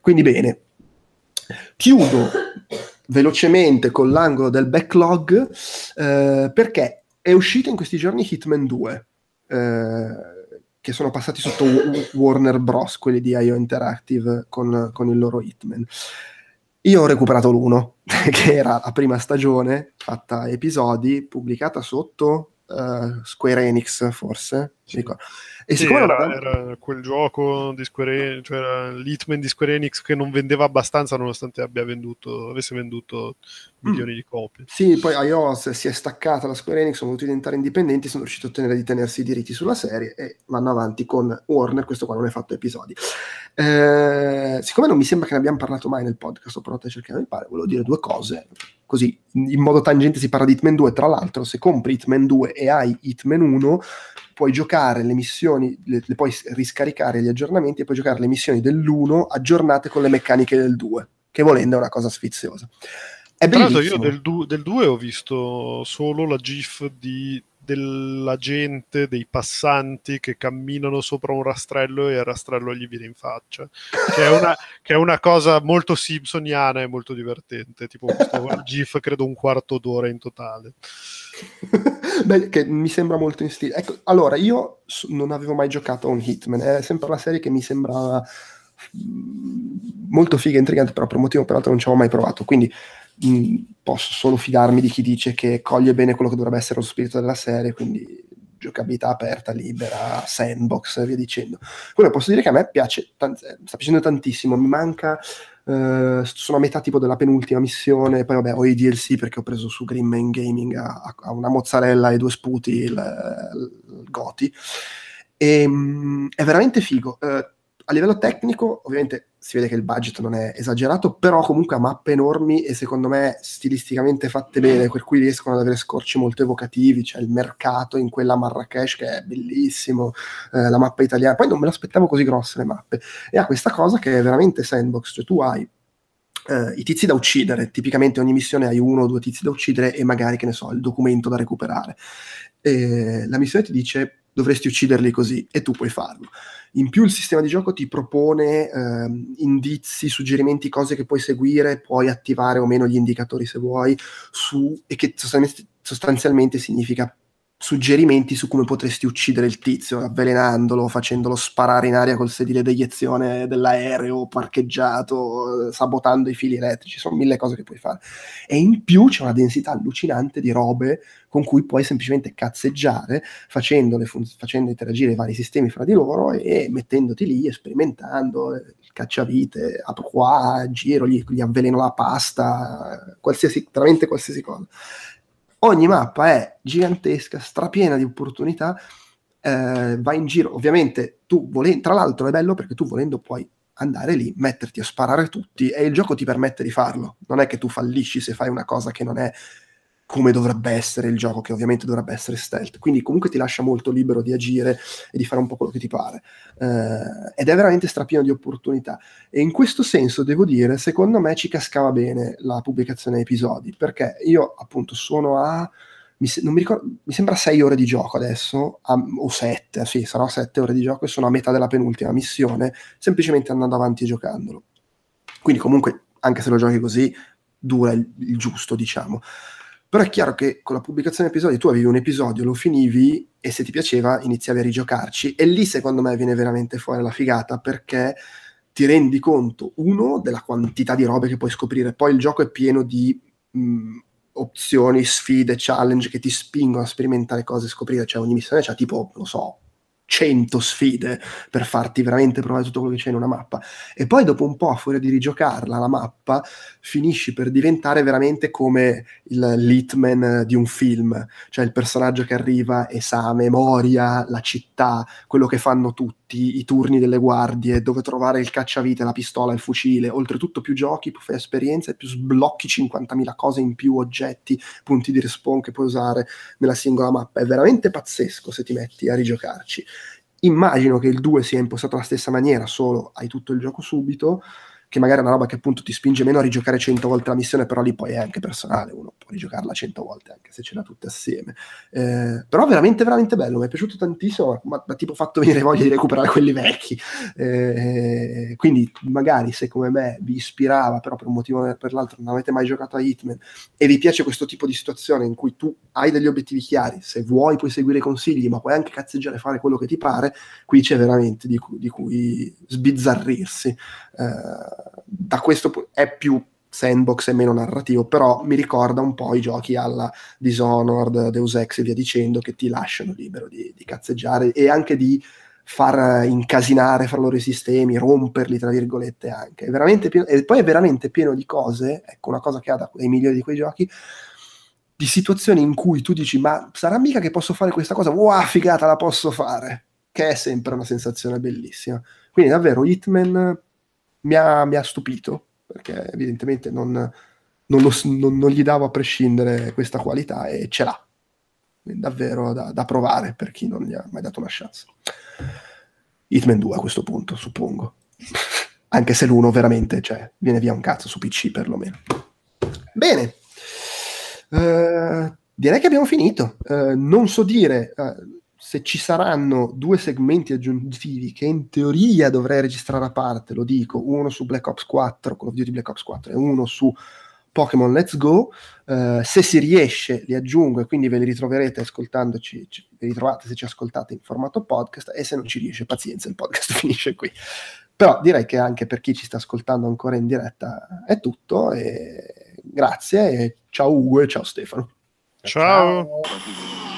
Quindi, bene. Chiudo velocemente con l'angolo del backlog eh, perché è uscito in questi giorni Hitman 2. Eh, che sono passati sotto Warner Bros., quelli di IO Interactive con, con il loro Hitman. Io ho recuperato l'uno, che era la prima stagione, fatta episodi, pubblicata sotto uh, Square Enix, forse. Sì. E sì, era, non... era, quel gioco di Square Enix, cioè era l'Hitman di Square Enix che non vendeva abbastanza nonostante abbia venduto, avesse venduto milioni mm. di copie. Sì, poi iOS si è staccata da Square Enix, sono voluti diventare indipendenti, sono riusciti a ottenere di tenersi i diritti sulla serie e vanno avanti con Warner, questo qua non è fatto episodi. Eh, siccome non mi sembra che ne abbiamo parlato mai nel podcast, ho provato a cercare di fare, volevo dire due cose, così in modo tangente si parla di Hitman 2, tra l'altro se compri Hitman 2 e hai Hitman 1 puoi giocare le missioni, le, le puoi riscaricare gli aggiornamenti e puoi giocare le missioni dell'1 aggiornate con le meccaniche del 2, che volendo è una cosa sfiziosa. È Tra l'altro io del, du- del 2 ho visto solo la GIF di della gente, dei passanti che camminano sopra un rastrello e il rastrello gli viene in faccia, che è una, che è una cosa molto simpsoniana e molto divertente, tipo questo GIF credo un quarto d'ora in totale. Beh, che mi sembra molto in stile. Ecco, allora, io non avevo mai giocato a un Hitman, è sempre la serie che mi sembrava mm, molto figa e intrigante, però per un motivo o non ci avevo mai provato, quindi mh, posso solo fidarmi di chi dice che coglie bene quello che dovrebbe essere lo spirito della serie, quindi giocabilità aperta, libera, sandbox e via dicendo. Quello posso dire che a me piace, tant- sta piacendo tantissimo, mi manca, uh, sono a metà tipo della penultima missione, poi vabbè ho i DLC perché ho preso su Green Man Gaming a, a una mozzarella e due sputi il, il Goti, e, um, è veramente figo. Uh, a livello tecnico, ovviamente si vede che il budget non è esagerato, però comunque ha mappe enormi e secondo me stilisticamente fatte bene, per cui riescono ad avere scorci molto evocativi, c'è il mercato in quella Marrakesh che è bellissimo, eh, la mappa italiana, poi non me l'aspettavo così grosse le mappe, e ha questa cosa che è veramente sandbox, cioè tu hai Uh, i tizi da uccidere. Tipicamente ogni missione hai uno o due tizi da uccidere e magari, che ne so, il documento da recuperare. E la missione ti dice dovresti ucciderli così e tu puoi farlo. In più il sistema di gioco ti propone eh, indizi, suggerimenti, cose che puoi seguire, puoi attivare o meno gli indicatori se vuoi, su, e che sostanzialmente significa suggerimenti su come potresti uccidere il tizio, avvelenandolo, facendolo sparare in aria col sedile d'eiezione dell'aereo parcheggiato, sabotando i fili elettrici, sono mille cose che puoi fare. E in più c'è una densità allucinante di robe con cui puoi semplicemente cazzeggiare, fun- facendo interagire i vari sistemi fra di loro e mettendoti lì, sperimentando, il cacciavite, apro qua, giro, gli, gli avveleno la pasta, qualsiasi, veramente qualsiasi cosa ogni mappa è gigantesca, strapiena di opportunità, eh, vai in giro, ovviamente tu volendo, tra l'altro è bello perché tu volendo puoi andare lì, metterti a sparare tutti e il gioco ti permette di farlo, non è che tu fallisci se fai una cosa che non è come dovrebbe essere il gioco, che ovviamente dovrebbe essere stealth. Quindi comunque ti lascia molto libero di agire e di fare un po' quello che ti pare. Eh, ed è veramente strapieno di opportunità. E in questo senso, devo dire, secondo me ci cascava bene la pubblicazione episodi, perché io appunto sono a... Mi, non mi, ricordo, mi sembra 6 ore di gioco adesso, a, o 7, sì, sarò 7 ore di gioco e sono a metà della penultima missione, semplicemente andando avanti e giocandolo. Quindi comunque, anche se lo giochi così, dura il, il giusto, diciamo. Però è chiaro che con la pubblicazione di episodi tu avevi un episodio, lo finivi e se ti piaceva iniziavi a rigiocarci. E lì secondo me viene veramente fuori la figata perché ti rendi conto, uno, della quantità di robe che puoi scoprire. Poi il gioco è pieno di mh, opzioni, sfide, challenge che ti spingono a sperimentare cose, scoprire. Cioè ogni missione c'ha tipo, lo so, 100 sfide per farti veramente provare tutto quello che c'è in una mappa. E poi dopo un po', a fuori di rigiocarla, la mappa, finisci per diventare veramente come il Litman di un film, cioè il personaggio che arriva e sa a memoria la città, quello che fanno tutti, i turni delle guardie, dove trovare il cacciavite, la pistola, il fucile. Oltretutto più giochi, più fai esperienze, più sblocchi 50.000 cose in più, oggetti, punti di respawn che puoi usare nella singola mappa. È veramente pazzesco se ti metti a rigiocarci. Immagino che il 2 sia impostato alla stessa maniera, solo hai tutto il gioco subito, che magari è una roba che appunto ti spinge meno a rigiocare 100 volte la missione, però lì poi è anche personale, uno può rigiocarla 100 volte anche se ce l'ha tutte assieme. Eh, però veramente, veramente bello, mi è piaciuto tantissimo, ma ha tipo fatto venire voglia di recuperare quelli vecchi. Eh, quindi magari se come me vi ispirava, però per un motivo o per l'altro non avete mai giocato a Hitman e vi piace questo tipo di situazione in cui tu hai degli obiettivi chiari, se vuoi puoi seguire i consigli, ma puoi anche cazzeggiare e fare quello che ti pare, qui c'è veramente di, cu- di cui sbizzarrirsi. Eh, da questo è più sandbox e meno narrativo, però mi ricorda un po' i giochi alla Dishonored, Deus Ex e via dicendo che ti lasciano libero di, di cazzeggiare e anche di far incasinare fra loro i sistemi, romperli tra virgolette anche. Pieno, e poi è veramente pieno di cose, ecco una cosa che ha dai migliori di quei giochi, di situazioni in cui tu dici ma sarà mica che posso fare questa cosa? Wow, figata, la posso fare! Che è sempre una sensazione bellissima. Quindi davvero Hitman mi ha, mi ha stupito, perché evidentemente non, non, lo, non, non, gli davo a prescindere questa qualità e ce l'ha. Davvero da, da, provare per chi non gli ha mai dato una chance. Hitman 2 a questo punto, suppongo. Anche se l'uno veramente cioè, viene via un cazzo su PC perlomeno. Bene. Uh, direi che abbiamo finito. Uh, non so dire... Uh, se ci saranno due segmenti aggiuntivi che in teoria dovrei registrare a parte, lo dico, uno su Black Ops 4, Call of Duty Black Ops 4 e uno su Pokémon Let's Go, eh, se si riesce li aggiungo e quindi ve li ritroverete ascoltandoci, ci, ve li ritrovate se ci ascoltate in formato podcast e se non ci riesce pazienza, il podcast finisce qui. Però direi che anche per chi ci sta ascoltando ancora in diretta è tutto e grazie e ciao Ugo e ciao Stefano. ciao. ciao.